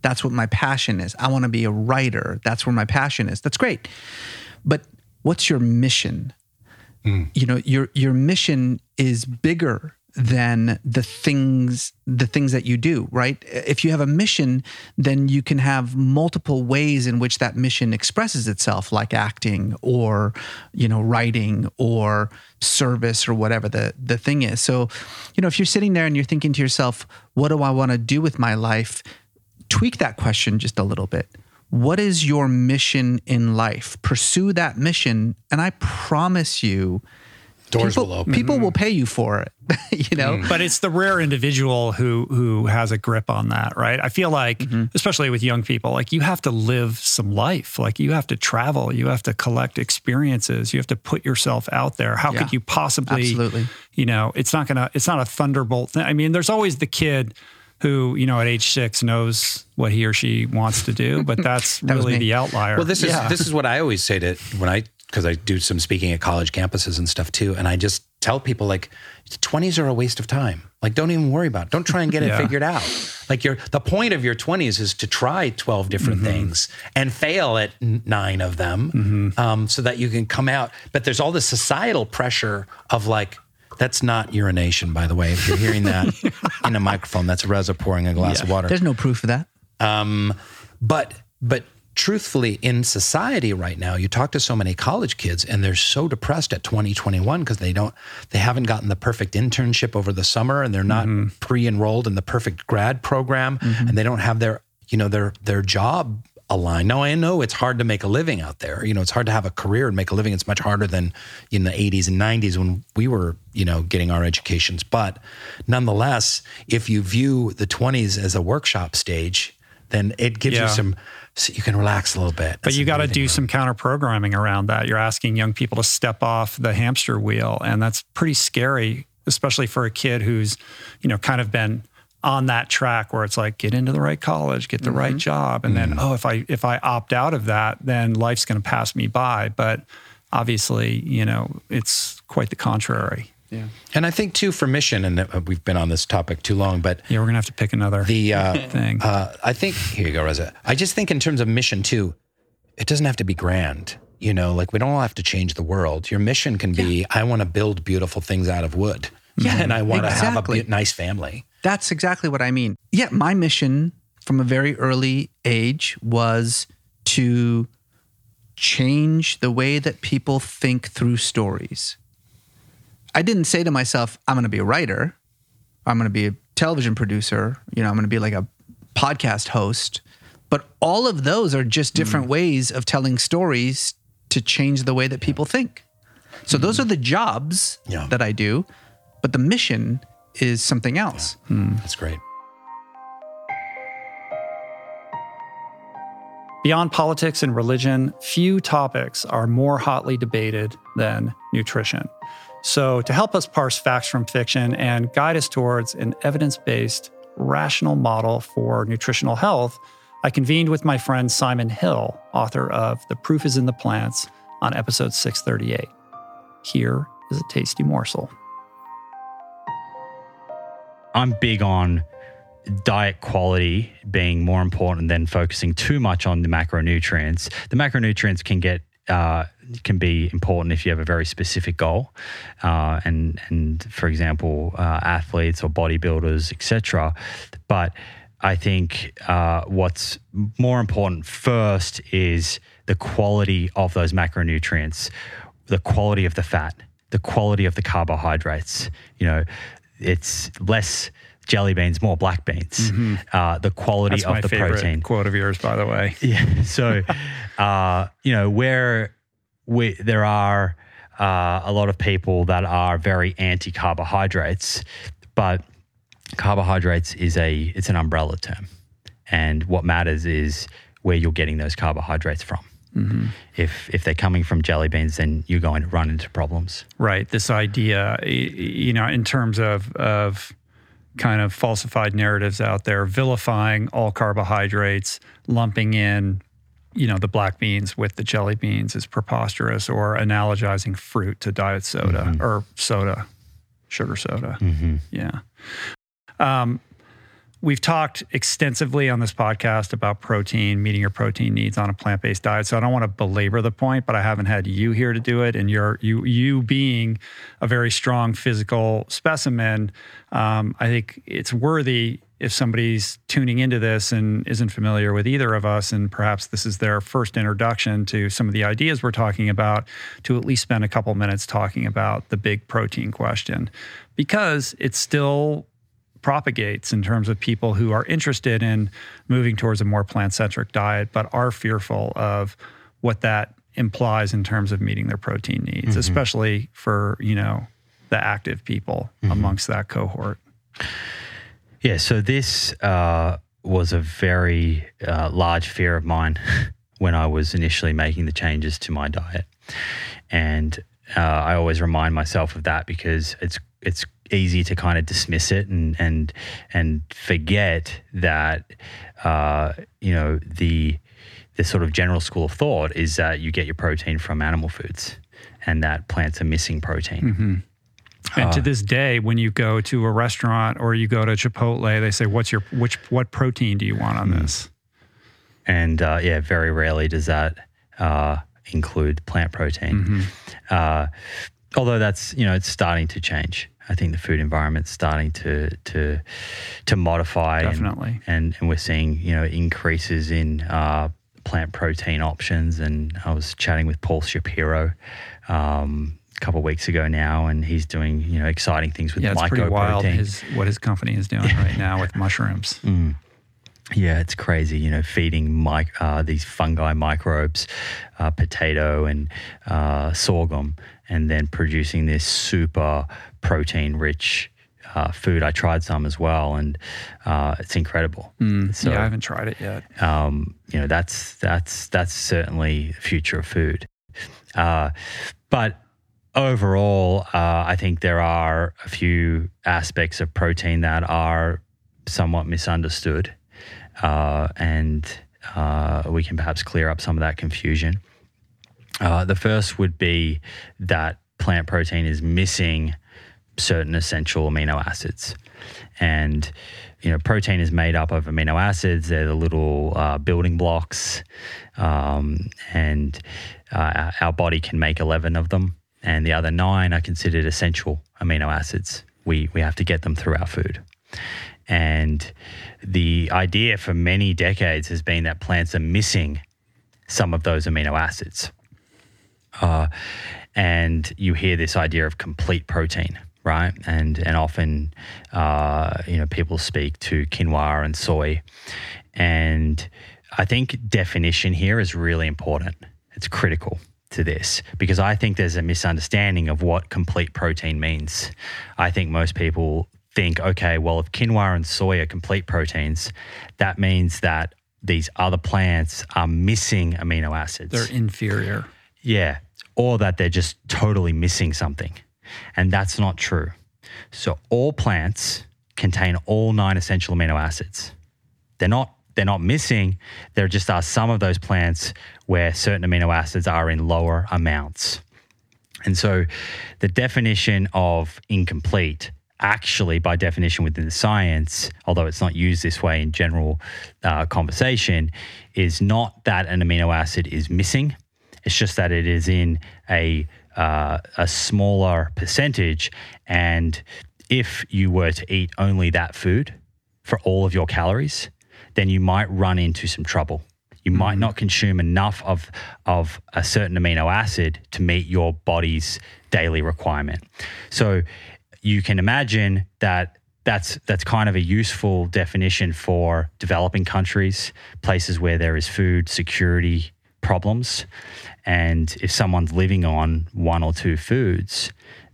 That's what my passion is. I want to be a writer. That's where my passion is. That's great. But what's your mission? Hmm. You know, your your mission is bigger than the things the things that you do right? If you have a mission then you can have multiple ways in which that mission expresses itself like acting or you know writing or service or whatever the the thing is. So you know if you're sitting there and you're thinking to yourself what do i want to do with my life? Tweak that question just a little bit what is your mission in life pursue that mission and i promise you Doors people, will open. People will pay you for it, you know. But it's the rare individual who who has a grip on that, right? I feel like, Mm-hmm. especially with young people, like you have to live some life. Like you have to travel, you have to collect experiences, you have to put yourself out there. How Yeah, could you possibly absolutely. you know, it's not gonna it's not a thunderbolt thing. I mean, there's always the kid who, you know, at age six knows what he or she wants to do, but that's That really the outlier. Well, this is Yeah. this is what I always say to when I because I do some speaking at college campuses and stuff too, and I just tell people like, twenties are a waste of time. Like, don't even worry about it. Don't try and get it Yeah. figured out. Like, your the point of your twenties is to try twelve different things and fail at nine of them, um, so that you can come out. But there's all this societal pressure of like. That's not urination, by the way. If you're hearing that in a microphone, that's Reza pouring a glass of water. There's no proof of that. Um, but but truthfully, in society right now, you talk to so many college kids, and they're so depressed at 2021 because they don't they haven't gotten the perfect internship over the summer, and they're not pre-enrolled in the perfect grad program, and they don't have their you know their their job aligned. Now I know it's hard to make a living out there. You know, it's hard to have a career and make a living. It's much harder than in the 80s and 90s when we were, you know, getting our educations. But nonetheless, if you view the 20s as a workshop stage, then it gives Yeah. you some so you can relax a little bit. But you got to do some counter programming around that. You're asking young people to step off the hamster wheel, and that's pretty scary, especially for a kid who's, you know, kind of been on that track where it's like get into the right college, get the right job, and then oh, if I if I opt out of that, then life's going to pass me by. But obviously, you know, it's quite the contrary. Yeah. And I think too for mission, and uh, we've been on this topic too long, but Yeah, we're gonna have to pick another the uh, thing. Uh, I think here you go, Reza. I just think in terms of mission too, it doesn't have to be grand. You know, like we don't all have to change the world. Your mission can be, I want to build beautiful things out of wood. Yeah, and I want to have a nice family. That's exactly what I mean. Yeah, my mission from a very early age was to change the way that people think through stories. I didn't say to myself, I'm going to be a writer, I'm going to be a television producer, you know, I'm going to be like a podcast host. But all of those are just hmm. different ways of telling stories to change the way that people think. So hmm. those are the jobs Yeah. that I do, but the mission is something else. Hmm, that's great. Beyond politics and religion, few topics are more hotly debated than nutrition. So, to help us parse facts from fiction and guide us towards an evidence based, rational model for nutritional health, I convened with my friend Simon Hill, author of The Proof is in the Plants, on episode 638. Here is a tasty morsel. I'm big on diet quality being more important than focusing too much on the macronutrients. The macronutrients can get uh, can be important if you have a very specific goal, uh, and and for example, uh, athletes or bodybuilders, etc. But I think uh, what's more important first is the quality of those macronutrients, the quality of the fat, the quality of the carbohydrates. You know, it's less jelly beans, more black beans. Uh, the quality That's of my the favorite protein. quote of yours, by the way. Yeah. So, uh, you know, where we, there are uh, a lot of people that are very anti carbohydrates, but carbohydrates is a it's an umbrella term, and what matters is where you're getting those carbohydrates from. Mm-hmm. If if they're coming from jelly beans, then you're going to run into problems. Right. This idea, you know, in terms of of kind of falsified narratives out there, vilifying all carbohydrates, lumping in, you know, the black beans with the jelly beans is preposterous, or analogizing fruit to diet soda mm-hmm. or soda, sugar soda. Mm-hmm. Yeah. Um, we've talked extensively on this podcast about protein, meeting your protein needs on a plant-based diet. So I don't want to belabor the point, but I haven't had you here to do it, and you're you you being a very strong physical specimen. Um, I think it's worthy if somebody's tuning into this and isn't familiar with either of us, and perhaps this is their first introduction to some of the ideas we're talking about, to at least spend a couple minutes talking about the big protein question, because it's still propagates in terms of people who are interested in moving towards a more plant centric diet, but are fearful of what that implies in terms of meeting their protein needs, mm-hmm. especially for, you know, the active people mm-hmm. amongst that cohort. Yeah. So this uh, was a very uh, large fear of mine when I was initially making the changes to my diet. And uh, I always remind myself of that because it's it's easy to kind of dismiss it and and and forget that uh, you know the the sort of general school of thought is that you get your protein from animal foods and that plants are missing protein. Mm-hmm. And uh, to this day, when you go to a restaurant or you go to Chipotle, they say, "What's your which what protein do you want on mm. this?" And uh, yeah, very rarely does that uh, include plant protein. Mm-hmm. Uh, although that's you know it's starting to change. I think the food environment's starting to to to modify. Definitely, and and, and we're seeing you know increases in uh, plant protein options. And I was chatting with Paul Shapiro. Um, a couple of weeks ago now, and he's doing you know exciting things with yeah, it's pretty wild his, what his company is doing right now with mushrooms. Mm. Yeah, it's crazy. You know, feeding mic- uh, these fungi microbes, uh, potato and uh, sorghum, and then producing this super protein rich uh, food. I tried some as well, and uh, it's incredible. Mm, so, yeah, I haven't tried it yet. Um, you know, that's that's that's certainly the future of food. Uh, but overall, uh, I think there are a few aspects of protein that are somewhat misunderstood, uh, and uh, we can perhaps clear up some of that confusion. Uh, the first would be that plant protein is missing certain essential amino acids. And, you know, protein is made up of amino acids. They're the little uh, building blocks. Um, and uh, our body can make 11 of them. And the other nine are considered essential amino acids. We, we have to get them through our food. And the idea for many decades has been that plants are missing some of those amino acids. Uh, and you hear this idea of complete protein, right? And and often, uh, you know, people speak to quinoa and soy, and I think definition here is really important. It's critical to this because I think there's a misunderstanding of what complete protein means. I think most people think, okay, well, if quinoa and soy are complete proteins, that means that these other plants are missing amino acids. They're inferior. Yeah or that they're just totally missing something. And that's not true. So all plants contain all nine essential amino acids. They're not they're not missing. There just are some of those plants where certain amino acids are in lower amounts. And so the definition of incomplete actually by definition within the science, although it's not used this way in general uh, conversation, is not that an amino acid is missing it's just that it is in a uh, a smaller percentage, and if you were to eat only that food for all of your calories, then you might run into some trouble. You mm-hmm. might not consume enough of of a certain amino acid to meet your body's daily requirement. So you can imagine that that's that's kind of a useful definition for developing countries, places where there is food security problems. And if someone's living on one or two foods,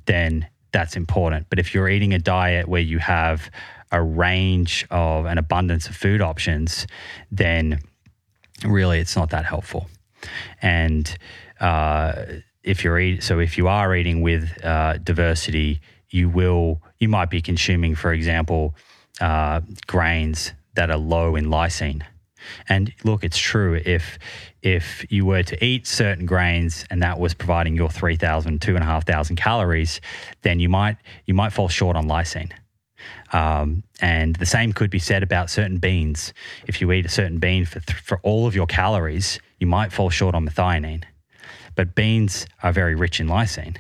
then that's important. But if you're eating a diet where you have a range of an abundance of food options, then really it's not that helpful. And uh, if you're eating, so if you are eating with uh, diversity, you will you might be consuming, for example, uh, grains that are low in lysine. And look, it's true. If if you were to eat certain grains and that was providing your 3,000, 2,500 calories, then you might you might fall short on lysine. Um, and the same could be said about certain beans. If you eat a certain bean for, th- for all of your calories, you might fall short on methionine. But beans are very rich in lysine.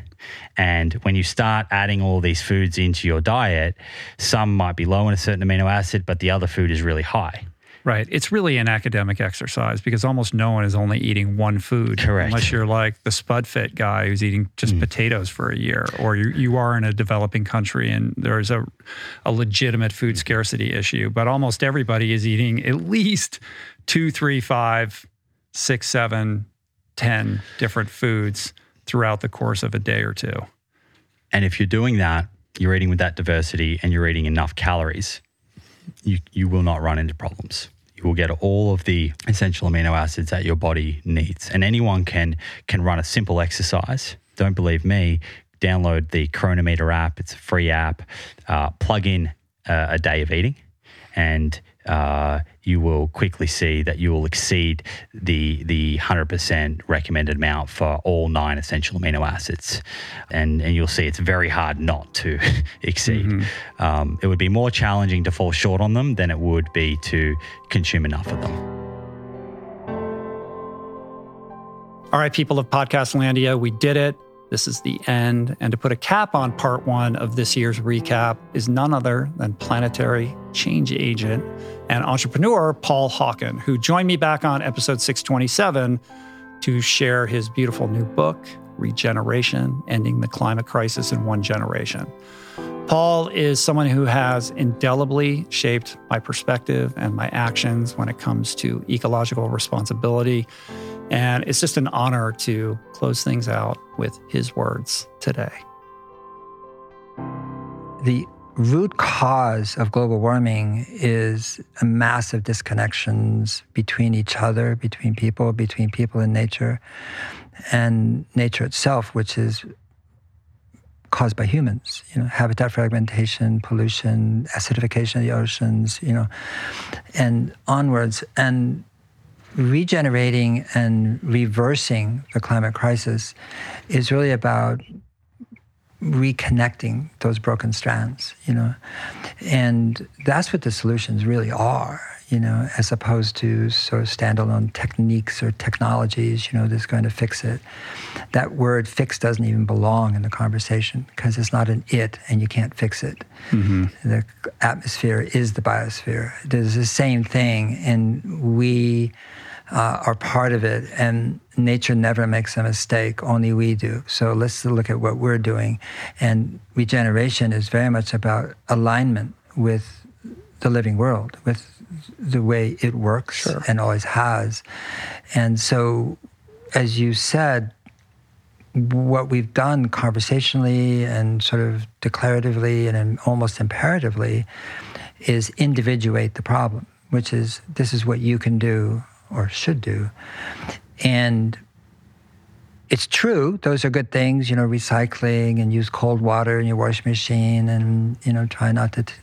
And when you start adding all these foods into your diet, some might be low in a certain amino acid, but the other food is really high. Right. It's really an academic exercise because almost no one is only eating one food. Correct. Unless you're like the spud fit guy who's eating just mm. potatoes for a year, or you, you are in a developing country and there's a, a legitimate food scarcity issue. But almost everybody is eating at least two, three, five, six, seven, ten different foods throughout the course of a day or two. And if you're doing that, you're eating with that diversity and you're eating enough calories, you, you will not run into problems you will get all of the essential amino acids that your body needs. And anyone can can run a simple exercise. Don't believe me? Download the Cronometer app. It's a free app. Uh, plug in uh, a day of eating, and uh, you will quickly see that you will exceed the the 100% recommended amount for all nine essential amino acids, and and you'll see it's very hard not to exceed. Mm-hmm. Um, it would be more challenging to fall short on them than it would be to consume enough of them. All right, people of Podcast Landia, we did it. This is the end. And to put a cap on part one of this year's recap is none other than planetary change agent and entrepreneur Paul Hawken, who joined me back on episode 627 to share his beautiful new book, Regeneration Ending the Climate Crisis in One Generation. Paul is someone who has indelibly shaped my perspective and my actions when it comes to ecological responsibility. And it's just an honor to close things out with his words today. The root cause of global warming is a massive disconnections between each other, between people, between people and nature, and nature itself, which is caused by humans. You know, habitat fragmentation, pollution, acidification of the oceans. You know, and onwards and regenerating and reversing the climate crisis is really about reconnecting those broken strands, you know. And that's what the solutions really are, you know, as opposed to sort of standalone techniques or technologies, you know, that's going to fix it. That word fix doesn't even belong in the conversation because it's not an it and you can't fix it. Mm-hmm. The atmosphere is the biosphere. There's the same thing, and we uh, are part of it. And nature never makes a mistake, only we do. So let's look at what we're doing. And regeneration is very much about alignment with the living world, with the way it works sure. and always has. And so, as you said, what we've done conversationally and sort of declaratively and almost imperatively is individuate the problem, which is this is what you can do or should do. And it's true, those are good things, you know, recycling and use cold water in your washing machine and, you know, try not to t-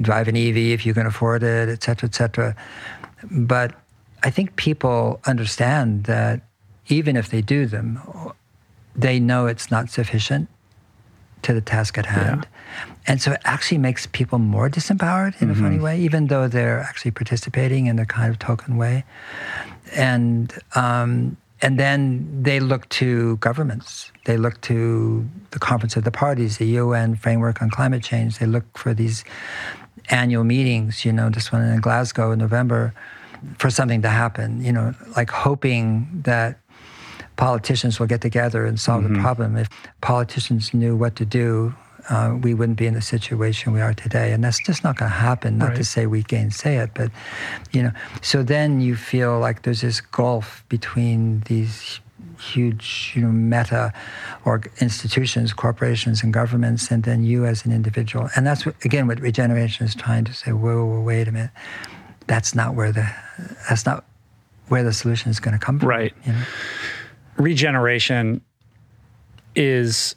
drive an EV if you can afford it, et cetera, et cetera. But I think people understand that even if they do them, they know it's not sufficient to the task at hand. Yeah. And so it actually makes people more disempowered in mm-hmm. a funny way, even though they're actually participating in a kind of token way. And um, and then they look to governments. They look to the Conference of the Parties, the UN framework on climate change. They look for these annual meetings. You know, this one in Glasgow in November, for something to happen. You know, like hoping that politicians will get together and solve mm-hmm. the problem. If politicians knew what to do, uh, we wouldn't be in the situation we are today. And that's just not going to happen. Not right. to say we gainsay it, but you know. So then you feel like there's this gulf between these huge, you know, meta or institutions, corporations, and governments, and then you as an individual. And that's what, again what regeneration is trying to say. Whoa, whoa, wait a minute. That's not where the that's not where the solution is going to come from. Right. You know? regeneration is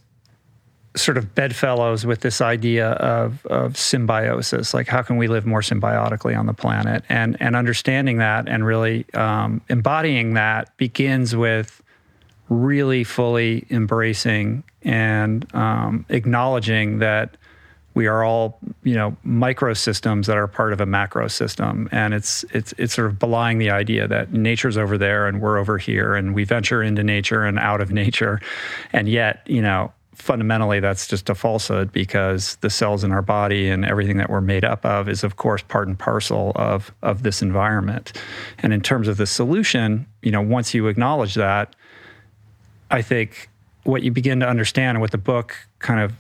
sort of bedfellows with this idea of, of symbiosis. Like how can we live more symbiotically on the planet? And and understanding that and really um, embodying that begins with really fully embracing and um, acknowledging that we are all you know microsystems that are part of a macro system. And it's it's it's sort of belying the idea that nature's over there and we're over here and we venture into nature and out of nature. And yet you know fundamentally that's just a falsehood because the cells in our body and everything that we're made up of is of course part and parcel of of this environment. And in terms of the solution you know once you acknowledge that i think what you begin to understand and what the book kind of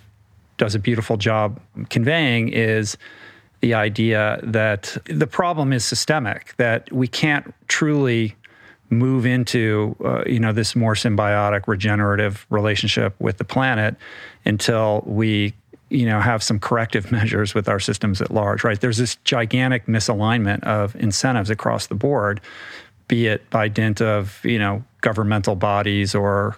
does a beautiful job conveying is the idea that the problem is systemic, that we can't truly move into uh, you know this more symbiotic regenerative relationship with the planet until we you know have some corrective measures with our systems at large right there's this gigantic misalignment of incentives across the board be it by dint of you know governmental bodies or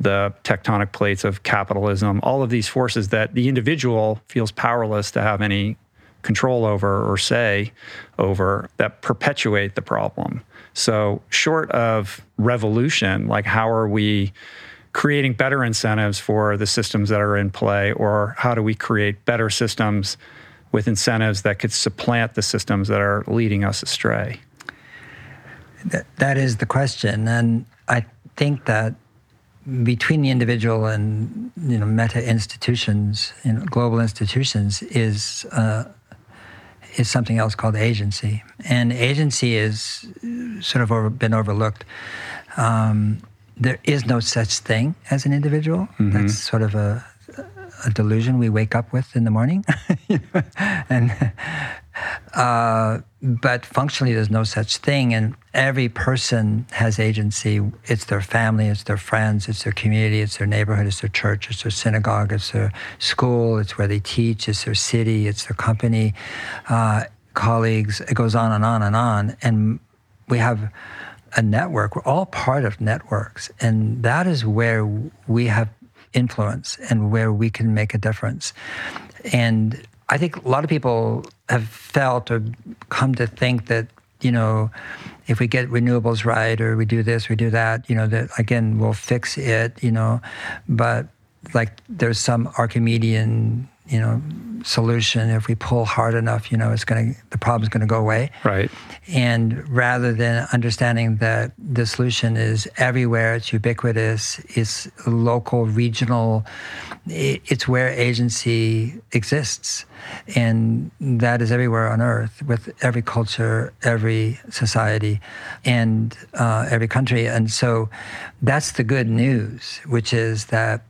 the tectonic plates of capitalism, all of these forces that the individual feels powerless to have any control over or say over that perpetuate the problem. So, short of revolution, like how are we creating better incentives for the systems that are in play, or how do we create better systems with incentives that could supplant the systems that are leading us astray? that, that is the question. And I think that between the individual and you know meta institutions, you know, global institutions, is uh, is something else called agency, and agency is sort of over, been overlooked. Um, there is no such thing as an individual. Mm-hmm. That's sort of a, a delusion we wake up with in the morning, and uh, but functionally, there's no such thing. And every person has agency. It's their family, it's their friends, it's their community, it's their neighborhood, it's their church, it's their synagogue, it's their school, it's where they teach, it's their city, it's their company, uh, colleagues. It goes on and on and on. And we have a network. We're all part of networks. And that is where we have influence and where we can make a difference. And I think a lot of people have felt or come to think that you know if we get renewables right or we do this we do that you know that again we'll fix it you know. But like there's some archimedean you know solution. If we pull hard enough you know it's going to the problem's going to go away. Right. And rather than understanding that the solution is everywhere it's ubiquitous it's local regional it's where agency exists. And that is everywhere on earth with every culture every society and uh, every country. And so that's the good news which is that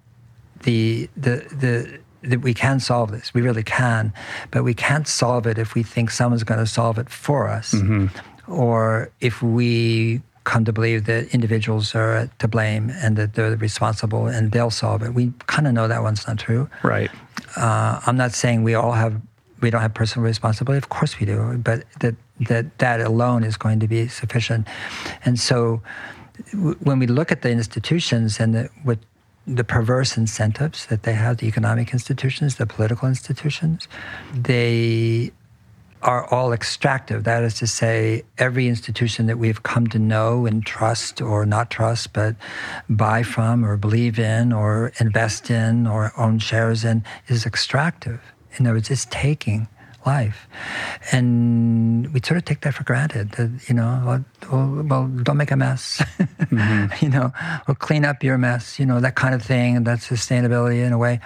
the the the that we can solve this. We really can, but we can't solve it if we think someone's going to solve it for us, mm-hmm. or if we come to believe that individuals are to blame and that they're responsible and they'll solve it. We kind of know that one's not true. Right. Uh, I'm not saying we all have we don't have personal responsibility. Of course we do, but that that that alone is going to be sufficient. And so, w- when we look at the institutions and the, what the perverse incentives that they have, the economic institutions, the political institutions, they are all extractive. That is to say, every institution that we've come to know and trust or not trust, but buy from or believe in or invest in or own shares in is extractive. In other words, it's taking life. And we sort of take that for granted that, you know, well, well don't make a mess. mm-hmm. you know, or clean up your mess, you know, that kind of thing. And That's sustainability in a way.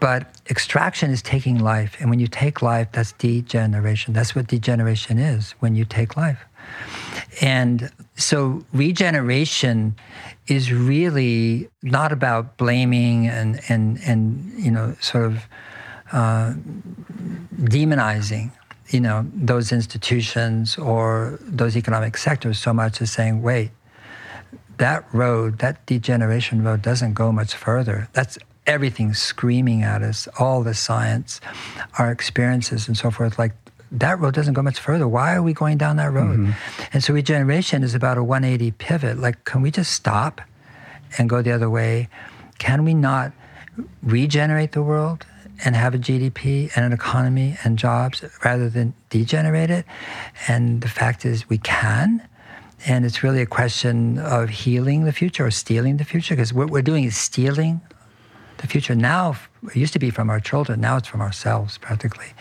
But extraction is taking life. And when you take life, that's degeneration. That's what degeneration is when you take life. And so regeneration is really not about blaming and, and, and you know, sort of uh, demonizing you know those institutions or those economic sectors so much as saying wait that road that degeneration road doesn't go much further. That's everything screaming at us. All the science our experiences and so forth like that road doesn't go much further. Why are we going down that road? Mm-hmm. and so regeneration is about a 180 pivot. Like can we just stop and go the other way? Can we not regenerate the world and have a GDP and an economy and jobs rather than degenerate it. And the fact is, we can. And it's really a question of healing the future or stealing the future because what we're doing is stealing the future now it used to be from our children, now it's from ourselves practically.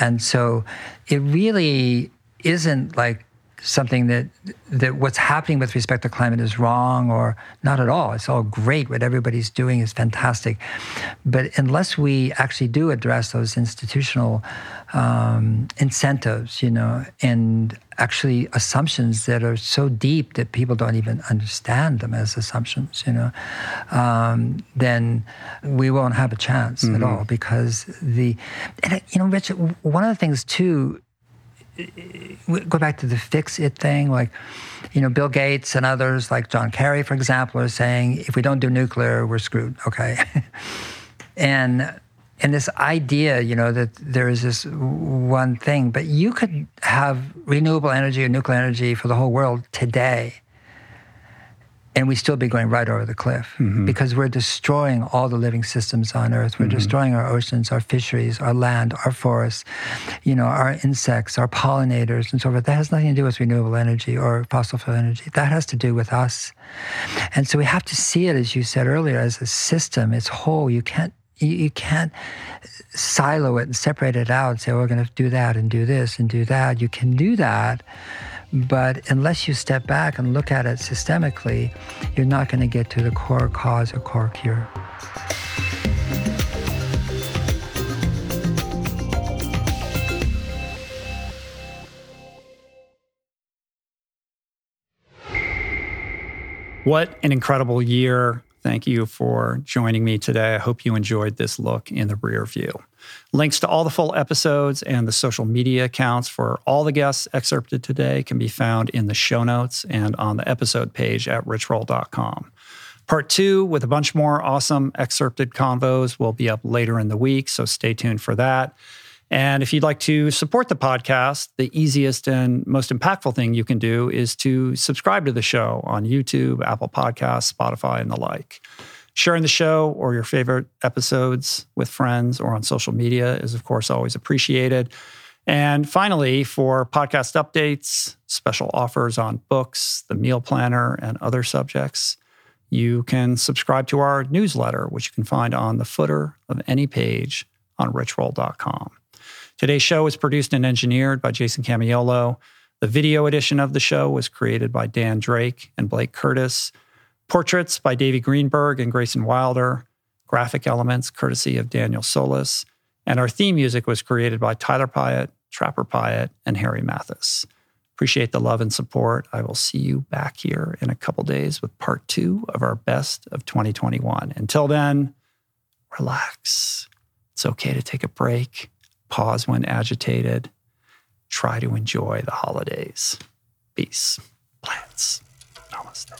And so it really isn't like something that that what's happening with respect to climate is wrong or not at all. It's all great. What everybody's doing is fantastic, but unless we actually do address those institutional um, incentives, you know, and actually assumptions that are so deep that people don't even understand them as assumptions, you know, um, then we won't have a chance mm-hmm. at all because the, and you know, Richard, one of the things too go back to the fix it thing, like, you know, Bill Gates and others, like John Kerry, for example, are saying if we don't do nuclear, we're screwed. Okay, and and this idea, you know, that there is this one thing, but you could have renewable energy or nuclear energy for the whole world today and we still be going right over the cliff mm-hmm. because we're destroying all the living systems on earth. We're mm-hmm. destroying our oceans our fisheries our land our forests you know our insects our pollinators and so forth. That has nothing to do with renewable energy or fossil fuel energy. That has to do with us. And so we have to see it as you said earlier as a system it's whole. You can't you, you can't silo it and separate it out and say oh, we're going to do that and do this and do that. You can do that but unless you step back and look at it systemically, you're not going to get to the core cause or core cure. What an incredible year. Thank you for joining me today. I hope you enjoyed this look in the rear view. Links to all the full episodes and the social media accounts for all the guests excerpted today can be found in the show notes and on the episode page at richroll.com. Part two, with a bunch more awesome excerpted convos, will be up later in the week, so stay tuned for that. And if you'd like to support the podcast, the easiest and most impactful thing you can do is to subscribe to the show on YouTube, Apple Podcasts, Spotify, and the like. Sharing the show or your favorite episodes with friends or on social media is, of course, always appreciated. And finally, for podcast updates, special offers on books, the meal planner, and other subjects, you can subscribe to our newsletter, which you can find on the footer of any page on richroll.com. Today's show was produced and engineered by Jason Camiolo. The video edition of the show was created by Dan Drake and Blake Curtis. Portraits by Davey Greenberg and Grayson Wilder. Graphic elements courtesy of Daniel Solis. And our theme music was created by Tyler Pyatt, Trapper Pyatt, and Harry Mathis. Appreciate the love and support. I will see you back here in a couple days with part two of our best of 2021. Until then, relax. It's okay to take a break, pause when agitated, try to enjoy the holidays. Peace. Plants. Namaste.